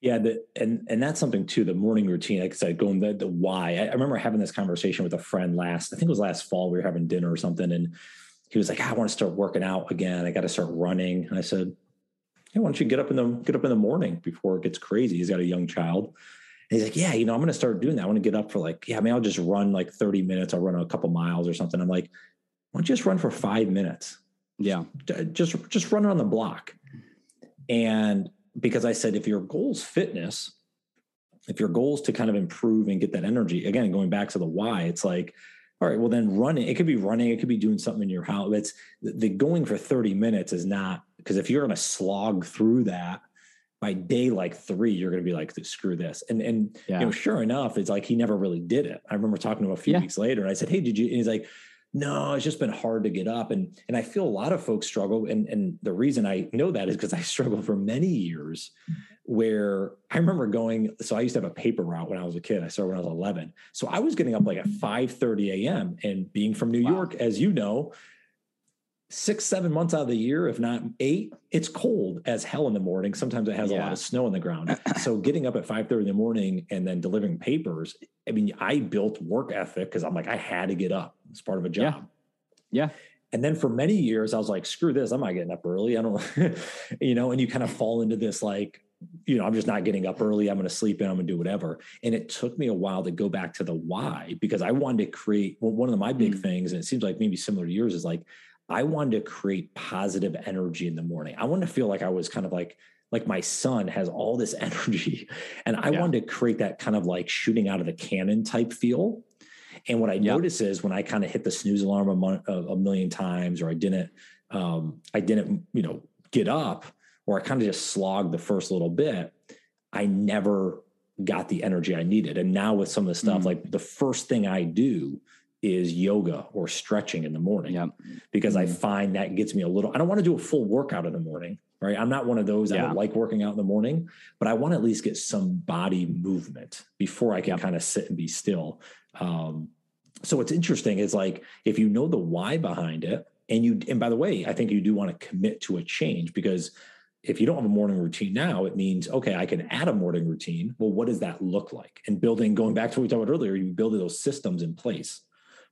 Yeah, the, and and that's something too. The morning routine, like I said, going the the why. I, I remember having this conversation with a friend last. I think it was last fall. We were having dinner or something, and he was like, ah, I want to start working out again. I got to start running. And I said, Hey, why don't you get up in the get up in the morning before it gets crazy? He's got a young child. And he's like, Yeah, you know, I'm gonna start doing that. I want to get up for like, yeah, I mean, I'll just run like 30 minutes. I'll run a couple miles or something. I'm like, why don't you just run for five minutes? Yeah. Just just run on the block. And because I said if your goal's fitness, if your goal is to kind of improve and get that energy, again, going back to the why, it's like all right, well then running, it could be running, it could be doing something in your house. It's the going for 30 minutes is not because if you're going to slog through that by day like three, you're going to be like, screw this. And, and, yeah. you know, sure enough, it's like, he never really did it. I remember talking to him a few yeah. weeks later and I said, Hey, did you, and he's like, no, it's just been hard to get up. And and I feel a lot of folks struggle. And and the reason I know that is because I struggled for many years where I remember going, so I used to have a paper route when I was a kid. I started when I was 11. So I was getting up like at 5 30 a.m. and being from New wow. York, as you know, six, seven months out of the year, if not eight, it's cold as hell in the morning. Sometimes it has yeah. a lot of snow on the ground. so getting up at 5 30 in the morning and then delivering papers, I mean, I built work ethic because I'm like, I had to get up. It's part of a job. Yeah. yeah. And then for many years, I was like, screw this. I'm not getting up early. I don't, you know, and you kind of fall into this like, you know, I'm just not getting up early. I'm going to sleep in. I'm going to do whatever. And it took me a while to go back to the why because I wanted to create well, one of my big mm. things, and it seems like maybe similar to yours, is like I wanted to create positive energy in the morning. I wanted to feel like I was kind of like like my son has all this energy and I yeah. wanted to create that kind of like shooting out of the cannon type feel. And what I yep. notice is when I kind of hit the snooze alarm a, mon- a million times, or I didn't, um, I didn't, you know, get up, or I kind of just slogged the first little bit. I never got the energy I needed. And now with some of the stuff, mm. like the first thing I do is yoga or stretching in the morning yep. because mm-hmm. I find that gets me a little, I don't want to do a full workout in the morning, right? I'm not one of those, yeah. I don't like working out in the morning, but I want to at least get some body movement before I can yep. kind of sit and be still. Um, so what's interesting is like, if you know the why behind it and you, and by the way, I think you do want to commit to a change because if you don't have a morning routine now, it means, okay, I can add a morning routine. Well, what does that look like? And building, going back to what we talked about earlier, you build those systems in place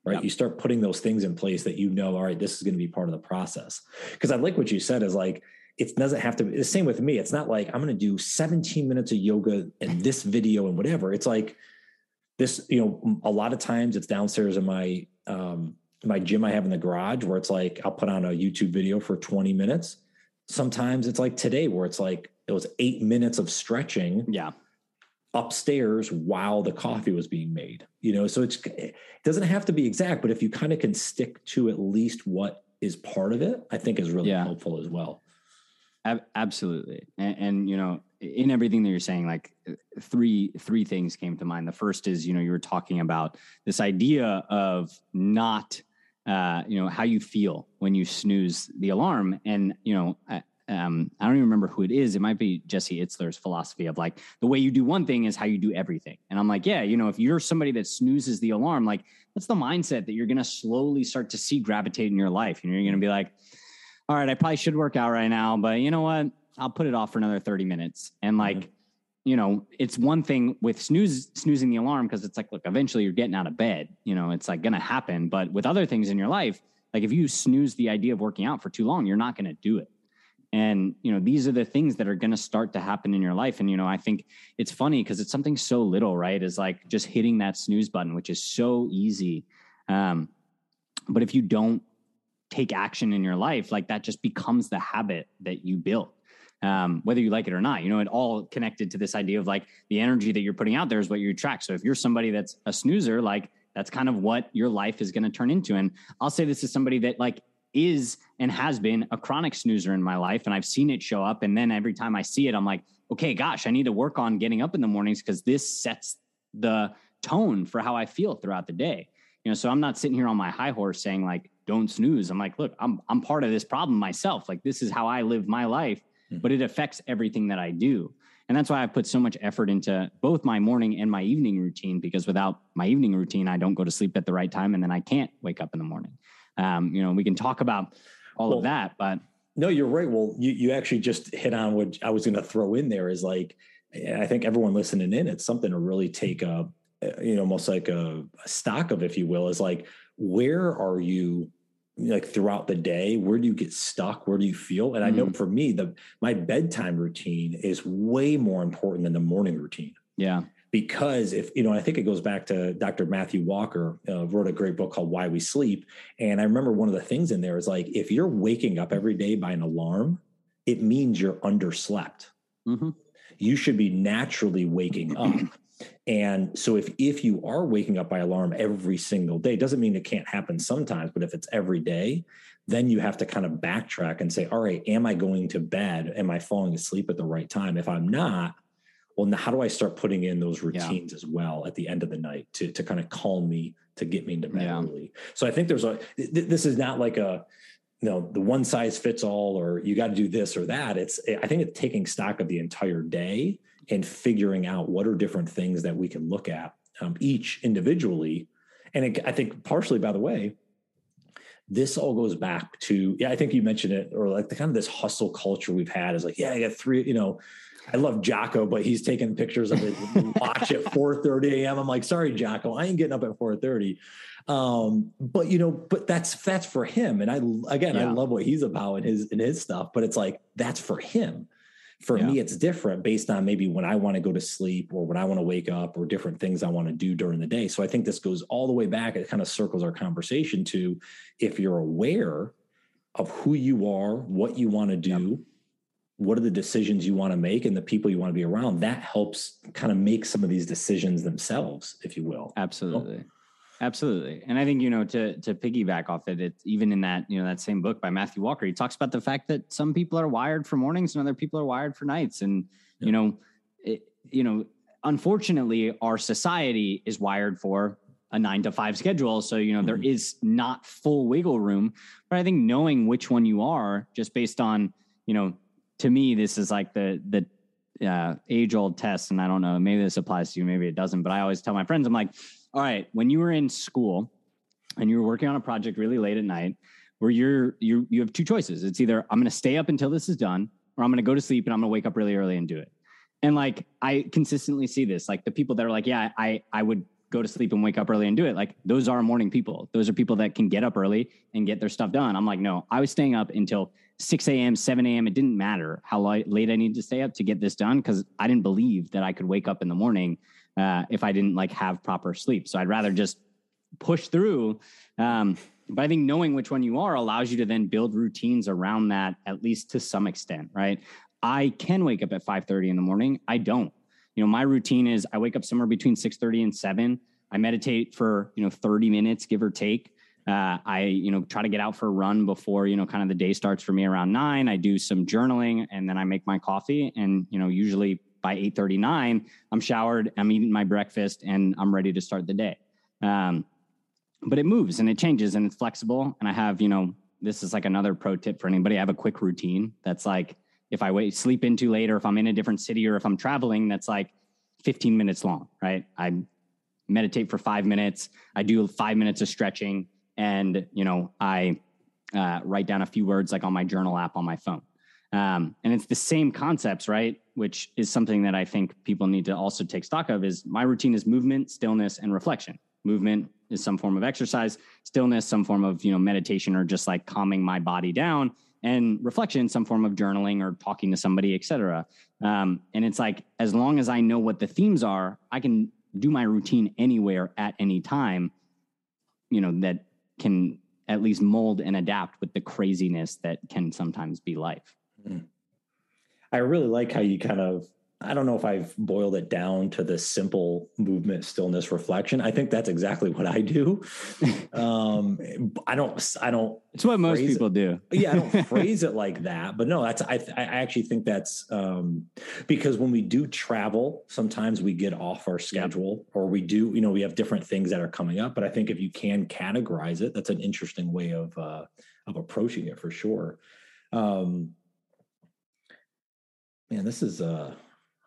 right? Yep. You start putting those things in place that you know, all right, this is going to be part of the process. Because I like what you said is like, it doesn't have to be the same with me. It's not like I'm going to do 17 minutes of yoga and this video and whatever. It's like this, you know, a lot of times it's downstairs in my, um, my gym I have in the garage where it's like, I'll put on a YouTube video for 20 minutes. Sometimes it's like today where it's like, it was eight minutes of stretching. Yeah upstairs while the coffee was being made you know so it's it doesn't have to be exact but if you kind of can stick to at least what is part of it i think is really yeah. helpful as well absolutely and, and, you know in everything that you're saying like three three things came to mind the first is you know you were talking about this idea of not uh, you know how you feel when you snooze the alarm and you know um, I don't even remember who it is. It might be Jesse Itzler's philosophy of like the way you do one thing is how you do everything. And I'm like, yeah, you know, if you're somebody that snoozes the alarm, like that's the mindset that you're going to slowly start to see gravitate in your life. And you're going to be like, all right, I probably should work out right now, but you know what? I'll put it off for another 30 minutes. And like, mm-hmm. You know, it's one thing with snooze snoozing the alarm because it's like, look, eventually you're getting out of bed. You know, it's like going to happen. But with other things in your life, like if you snooze the idea of working out for too long, you're not going to do it and you know these are the things that are going to start to happen in your life and you know i think it's funny because it's something so little right is like just hitting that snooze button which is so easy um, but if you don't take action in your life like that just becomes the habit that you built um, whether you like it or not you know it all connected to this idea of like the energy that you're putting out there is what you attract so if you're somebody that's a snoozer like that's kind of what your life is going to turn into and i'll say this is somebody that like is and has been a chronic snoozer in my life. And I've seen it show up. And then every time I see it, I'm like, okay, gosh, I need to work on getting up in the mornings because this sets the tone for how I feel throughout the day. You know, so I'm not sitting here on my high horse saying like, don't snooze. I'm like, look, I'm I'm part of this problem myself. Like this is how I live my life, mm-hmm. but it affects everything that I do. And that's why I put so much effort into both my morning and my evening routine because without my evening routine, I don't go to sleep at the right time and then I can't wake up in the morning. Um, you know, we can talk about all well, of that, but no, you're right. Well, you you actually just hit on what I was going to throw in there is like, I think everyone listening in, it's something to really take a, you know, almost like a, a stock of, if you will, is like, where are you like throughout the day where do you get stuck? Where do you feel? And i know mm-hmm. for me the my bedtime routine is way more important than the morning routine. Yeah. Because if you know i think it goes back to dr matthew walker uh, wrote a great book called why we sleep. And i remember one of the things in there is like if you're waking up every day by an alarm it means you're underslept. Mm-hmm. you should be naturally waking up and so if if you are waking up by alarm every single day doesn't mean it can't happen sometimes but if it's every day then you have to kind of backtrack and say all right am i going to bed am i falling asleep at the right time if i'm not well, now how do I start putting in those routines yeah. as well at the end of the night to to kind of calm me to get me into bed yeah. early? So I think there's a th- this is not like a you know the one size fits all or you got to do this or that. It's I think it's taking stock of the entire day and figuring out what are different things that we can look at um, each individually. And it, I think partially, by the way, this all goes back to yeah i think you mentioned it or like the kind of this hustle culture we've had is like yeah i got three you know I love Jocko, but he's taking pictures of his watch at 4:30 a.m. I'm like, sorry, Jocko, I ain't getting up at 4:30. Um, but you know, but that's that's for him. And I again, yeah. I love what he's about in his in his stuff. But it's like that's for him. For yeah. me, it's different based on maybe when I want to go to sleep or when I want to wake up or different things I want to do during the day. So I think this goes all the way back. It kind of circles our conversation to if you're aware of who you are, what you want to do, yep. what are the decisions you want to make, and the people you want to be around, that helps kind of make some of these decisions themselves, if you will. Absolutely. Absolutely. And I think, you know, to to piggyback off it, it's even in that, you know, that same book by Matthew Walker, he talks about the fact that some people are wired for mornings and other people are wired for nights. And, yeah. you know, it, you know, unfortunately, our society is wired for a nine to five schedule. So, you know, mm-hmm. there is not full wiggle room. But I think knowing which one you are, just based on, you know, to me, this is like the the uh, age old test. And I don't know, maybe this applies to you, maybe it doesn't. But I always tell my friends, I'm like, all right, when you were in school and you were working on a project really late at night, where you're you you have two choices. It's either I'm going to stay up until this is done, or I'm going to go to sleep and I'm going to wake up really early and do it. And like I consistently see this, like the people that are like, yeah, I I would go to sleep and wake up early and do it. Like those are morning people. Those are people that can get up early and get their stuff done. I'm like, no, I was staying up until 6 a.m., 7 a.m. It didn't matter how late I needed to stay up to get this done because I didn't believe that I could wake up in the morning uh, if I didn't like have proper sleep. So I'd rather just push through. Um, but I think knowing which one you are allows you to then build routines around that, at least to some extent, right? I can wake up at 5:30 in the morning. I don't. You know, my routine is I wake up somewhere between 6:30 and 7. I meditate for, you know, 30 minutes, give or take. Uh, I, you know, try to get out for a run before, you know, kind of the day starts for me around nine. I do some journaling and then I make my coffee. And, you know, usually by 8.39 i'm showered i'm eating my breakfast and i'm ready to start the day. Um, but it moves and it changes and it's flexible. And i have you know this is like another pro tip for anybody. I have a quick routine that's like if i wait sleep in too late or if i'm in a different city or if i'm traveling that's like 15 minutes long right? I meditate for five minutes. I do five minutes of stretching and you know i uh, write down a few words like on my journal app on my phone. Um, and it's the same concepts, right? Which is something that I think people need to also take stock of is my routine is movement, stillness, and reflection. Movement is some form of exercise, stillness, some form of, you know, meditation or just like calming my body down and reflection, some form of journaling or talking to somebody, etc. Um, and it's like, as long as I know what the themes are, I can do my routine anywhere at any time, you know, that can at least mold and adapt with the craziness that can sometimes be life. Mm. I really like how you kind of I don't know if I've boiled it down to the simple movement, stillness, reflection. I think that's exactly what I do. um, I don't, I don't. It's what most people it. do. yeah, I don't phrase it like that, but no, that's. I, I actually think that's um, because when we do travel, sometimes we get off our schedule, or we do, you know, we have different things that are coming up. But I think if you can categorize it, that's an interesting way of uh, of approaching it for sure. Um, man, this is uh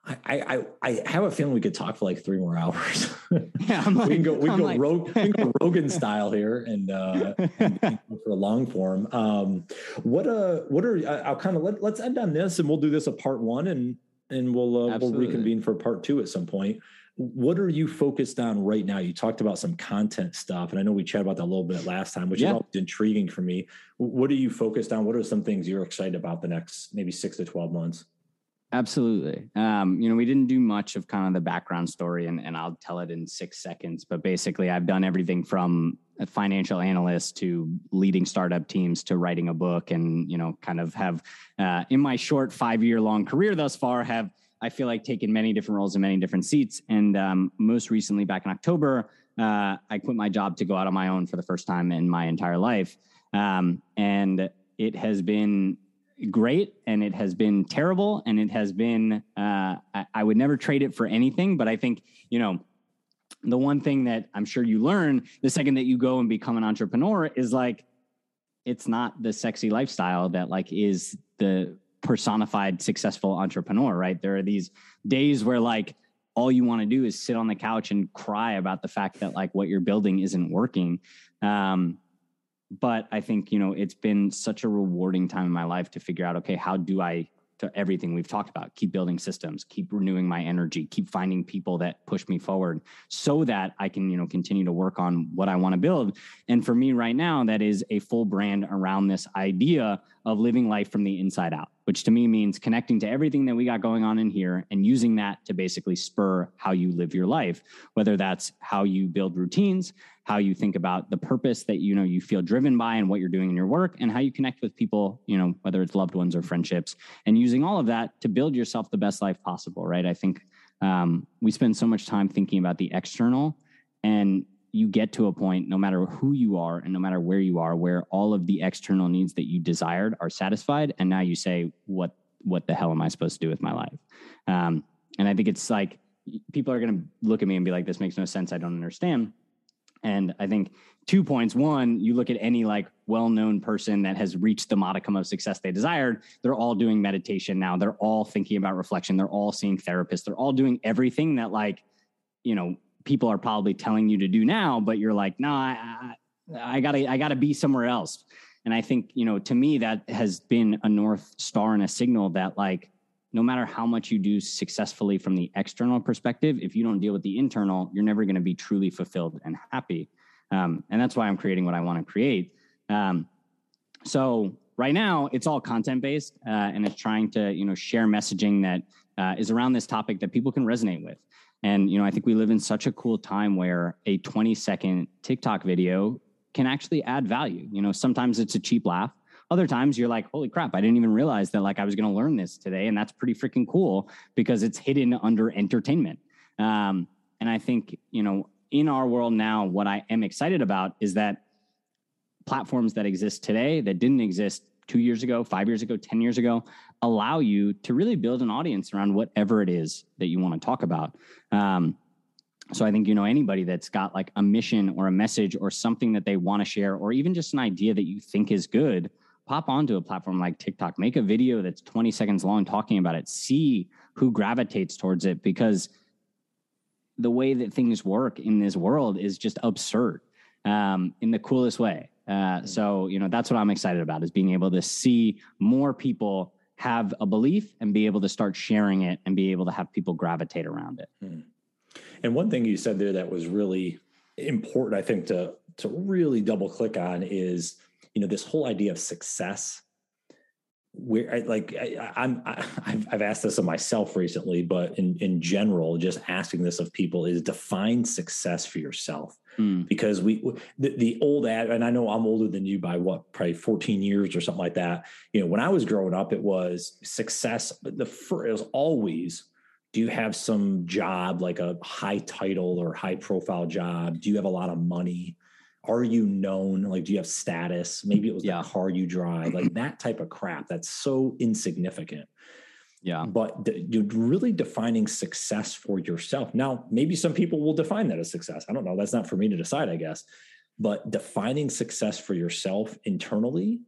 I, I I have a feeling we could talk for like three more hours. Yeah, like, we can go we can go, like... Rog, we can go Rogan style here and, uh, and for a long form. Um, what uh what are I'll kind of let, let's end on this and we'll do this a part one and and we'll uh, we'll reconvene for part two at some point. What are you focused on right now? You talked about some content stuff, and I know we chatted about that a little bit last time, which yeah. is always intriguing for me. What are you focused on? What are some things you're excited about the next maybe six to twelve months? Absolutely. Um, you know, we didn't do much of kind of the background story, and, and I'll tell it in six seconds. But basically, I've done everything from a financial analyst to leading startup teams to writing a book, and you know, kind of have uh, in my short five year long career thus far have I feel like taken many different roles in many different seats. And um, most recently, back in October, uh, I quit my job to go out on my own for the first time in my entire life, um, and it has been great and it has been terrible and it has been uh, I, I, would never trade it for anything but i think you know the one thing that i'm sure you learn the second that you go and become an entrepreneur is like it's not the sexy lifestyle that like is the personified successful entrepreneur right? There are these days where like all you want to do is sit on the couch and cry about the fact that like what you're building isn't working. Um, but I think, you know, it's been such a rewarding time in my life to figure out, okay, how do I to everything we've talked about keep building systems keep renewing my energy keep finding people that push me forward so that i can you know continue to work on what i want to build. And for me right now that is a full brand around this idea of living life from the inside out which to me means connecting to everything that we got going on in here and using that to basically spur how you live your life whether that's how you build routines how you think about the purpose that you know you feel driven by and what you're doing in your work and how you connect with people you know whether it's loved ones or friendships and using all of that to build yourself the best life possible right? I think um, we spend so much time thinking about the external and you get to a point no matter who you are and no matter where you are where all of the external needs that you desired are satisfied and now you say what what the hell am i supposed to do with my life? Um, and i think it's like people are going to look at me and be like this makes no sense. I don't understand and I think two points. One, you look at any like well known person that has reached the modicum of success they desired, they're all doing meditation now. They're all thinking about reflection. They're all seeing therapists. They're all doing everything that, like, you know, people are probably telling you to do now, but you're like, no, I, I, I gotta, I gotta be somewhere else. And I think, you know, to me, that has been a North Star and a signal that, like, no matter how much you do successfully from the external perspective, if you don't deal with the internal, you're never going to be truly fulfilled and happy. Um, and that's why I'm creating what I want to create. Um, so right now, it's all content based, uh, and it's trying to you know share messaging that uh, is around this topic that people can resonate with. And you know, I think we live in such a cool time where a 20 second TikTok video can actually add value. You know, sometimes it's a cheap laugh. Other times you're like, holy crap, I didn't even realize that like I was going to learn this today. And that's pretty freaking cool because it's hidden under entertainment. Um, and I think, you know, in our world now, what I am excited about is that platforms that exist today that didn't exist two years ago, five years ago, 10 years ago, allow you to really build an audience around whatever it is that you want to talk about. Um, so I think, you know, anybody that's got like a mission or a message or something that they want to share, or even just an idea that you think is good, pop onto a platform like TikTok, make a video that's 20 seconds long talking about it, see who gravitates towards it because the way that things work in this world is just absurd um, in the coolest way. Uh, mm-hmm. so, you know, that's what I'm excited about is being able to see more people have a belief and be able to start sharing it and be able to have people gravitate around it. Mm. And one thing you said there that was really important, I think, to to really double click on is you know this whole idea of success where I, like I, I'm I, am i have asked this of myself recently, but in in general, just asking this of people is define success for yourself mm. because we the, the old ad and I know I'm older than you by what probably 14 years or something like that. You know, when I was growing up, it was success. The first, it was always do you have some job like a high title or high profile job? Do you have a lot of money? Are you known? Like, do you have status? Maybe it was yeah. the car you drive, like that type of crap. That's so insignificant. Yeah. But you're really defining success for yourself. Now, maybe some people will define that as success. I don't know. That's not for me to decide, I guess. But defining success for yourself internally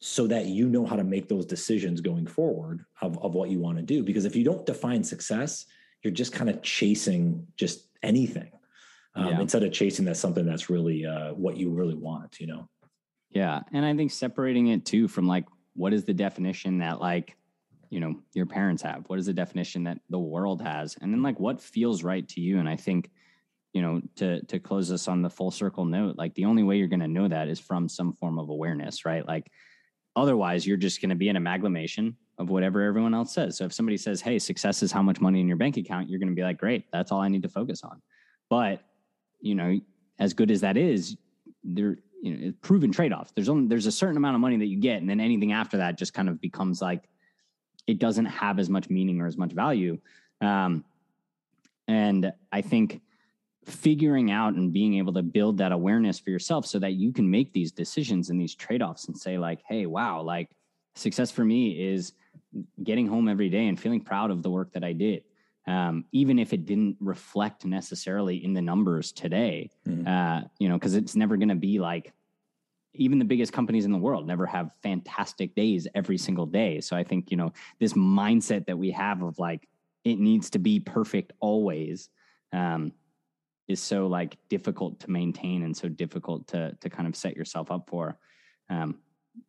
so that you know how to make those decisions going forward of, of what you want to do. Because if you don't define success, you're just kind of chasing just anything um, yeah. instead of chasing that something that's really uh, what you really want, you know? Yeah. And I think separating it too from like, what is the definition that like, you know, your parents have? What is the definition that the world has? And then like, what feels right to you? And I think, you know, to to close this on the full circle note, like the only way you're going to know that is from some form of awareness, right? Like, otherwise, you're just going to be an amalgamation of whatever everyone else says. So if somebody says, "Hey, success is how much money in your bank account," you're going to be like, "Great, that's all I need to focus on." But you know, as good as that is, there, you know, proven trade off. There's only there's a certain amount of money that you get, and then anything after that just kind of becomes like it doesn't have as much meaning or as much value. Um, and I think figuring out and being able to build that awareness for yourself so that you can make these decisions and these trade offs and say like, hey, wow, like success for me is getting home every day and feeling proud of the work that I did. Um, even if it didn't reflect necessarily in the numbers today, mm-hmm. uh, you know, because it's never going to be like even the biggest companies in the world never have fantastic days every single day. So I think, you know, this mindset that we have of like, it needs to be perfect always um, is so like difficult to maintain and so difficult to, to kind of set yourself up for. Um,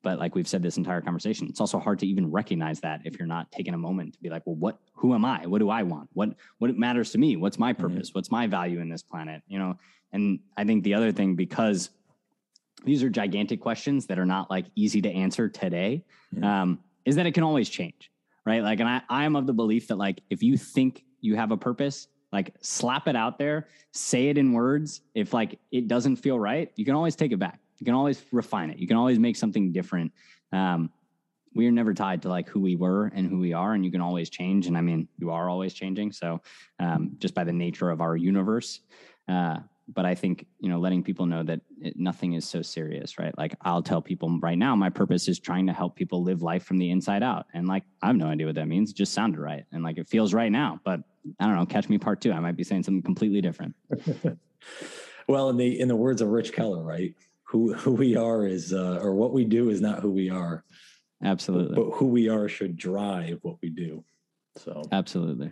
but like we've said this entire conversation it's also hard to even recognize that if you're not taking a moment to be like well what who am i? What do i want? What what matters to me? What's my mm-hmm. purpose? Mm-hmm. what's my value in this planet? You know and i think the other thing because these are gigantic questions that are not like easy to answer today um, is that it can always change right? Like and i i am of the belief that like if you think you have a purpose like slap it out there say it in words. If like it doesn't feel right you can always take it back you can always refine it. You can always make something different. Um, we are never tied to like who we were and who we are, and you can always change. And I mean, you are always changing. So, um, just by the nature of our universe. Uh, but I think you know, letting people know that it, nothing is so serious, right? Like I'll tell people right now, my purpose is trying to help people live life from the inside out, and like I have no idea what that means. It just sounded right, and like it feels right now. But I don't know. Catch me part two. I might be saying something completely different. well, in the in the words of Rich Keller, right? Who who we are is uh, or what we do is not who we are. Absolutely. But who we are should drive what we do. So absolutely.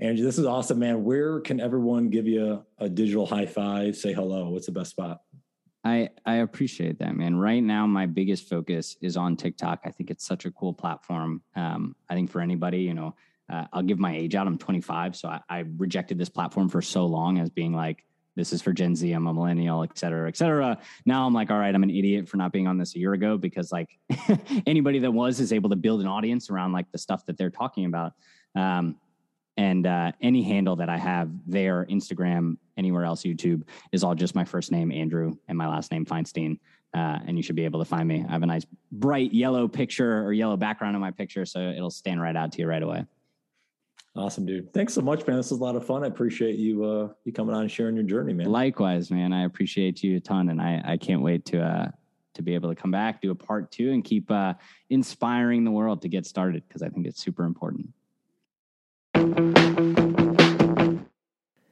Angie, this is awesome, man. Where can everyone give you a, a digital high five, say hello? What's the best spot? I I appreciate that, man. Right now, my biggest focus is on TikTok. I think it's such a cool platform. Um, I think for anybody, you know, uh, I'll give my age out. I'm 25, so I, I rejected this platform for so long as being like this is for Gen Z. I'm a millennial, et cetera, et cetera. Now I'm like, all right, I'm an idiot for not being on this a year ago because like anybody that was is able to build an audience around like the stuff that they're talking about. Um, and uh, any handle that I have there, Instagram, anywhere else, YouTube, is all just my first name, Andrew, and my last name, Feinstein. Uh, and you should be able to find me. I have a nice bright yellow picture or yellow background in my picture, so it'll stand right out to you right away. Awesome, dude. Thanks so much, man. This was a lot of fun. I appreciate you uh you coming on and sharing your journey, man. Likewise, man. I appreciate you a ton and I I can't wait to uh to be able to come back, do a part 2 and keep uh inspiring the world to get started because I think it's super important.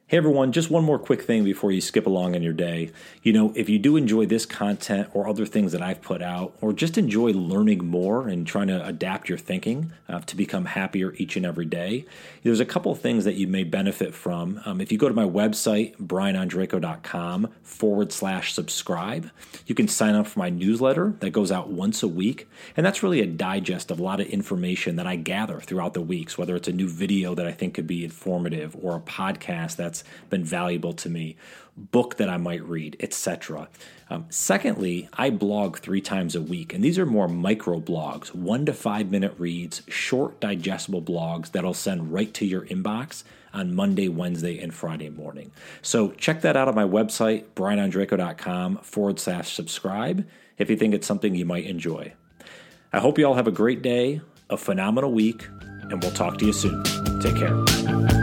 Hey everyone, just one more quick thing before you skip along in your day. You know, if you do enjoy this content or other things that I've put out, or just enjoy learning more and trying to adapt your thinking uh, to become happier each and every day, there's a couple things that you may benefit from. Um, if you go to my website, brianondrako.com forward slash subscribe, you can sign up for my newsletter that goes out once a week. And that's really a digest of a lot of information that I gather throughout the weeks, whether it's a new video that I think could be informative or a podcast that's been valuable to me, book that I might read, etc. Um, secondly, I blog three times a week, and these are more micro blogs, one to five minute reads, short, digestible blogs that'll send right to your inbox on Monday, Wednesday, and Friday morning. So check that out on my website, brianondrako.com forward slash subscribe, if you think it's something you might enjoy. I hope you all have a great day, a phenomenal week, and we'll talk to you soon. Take care.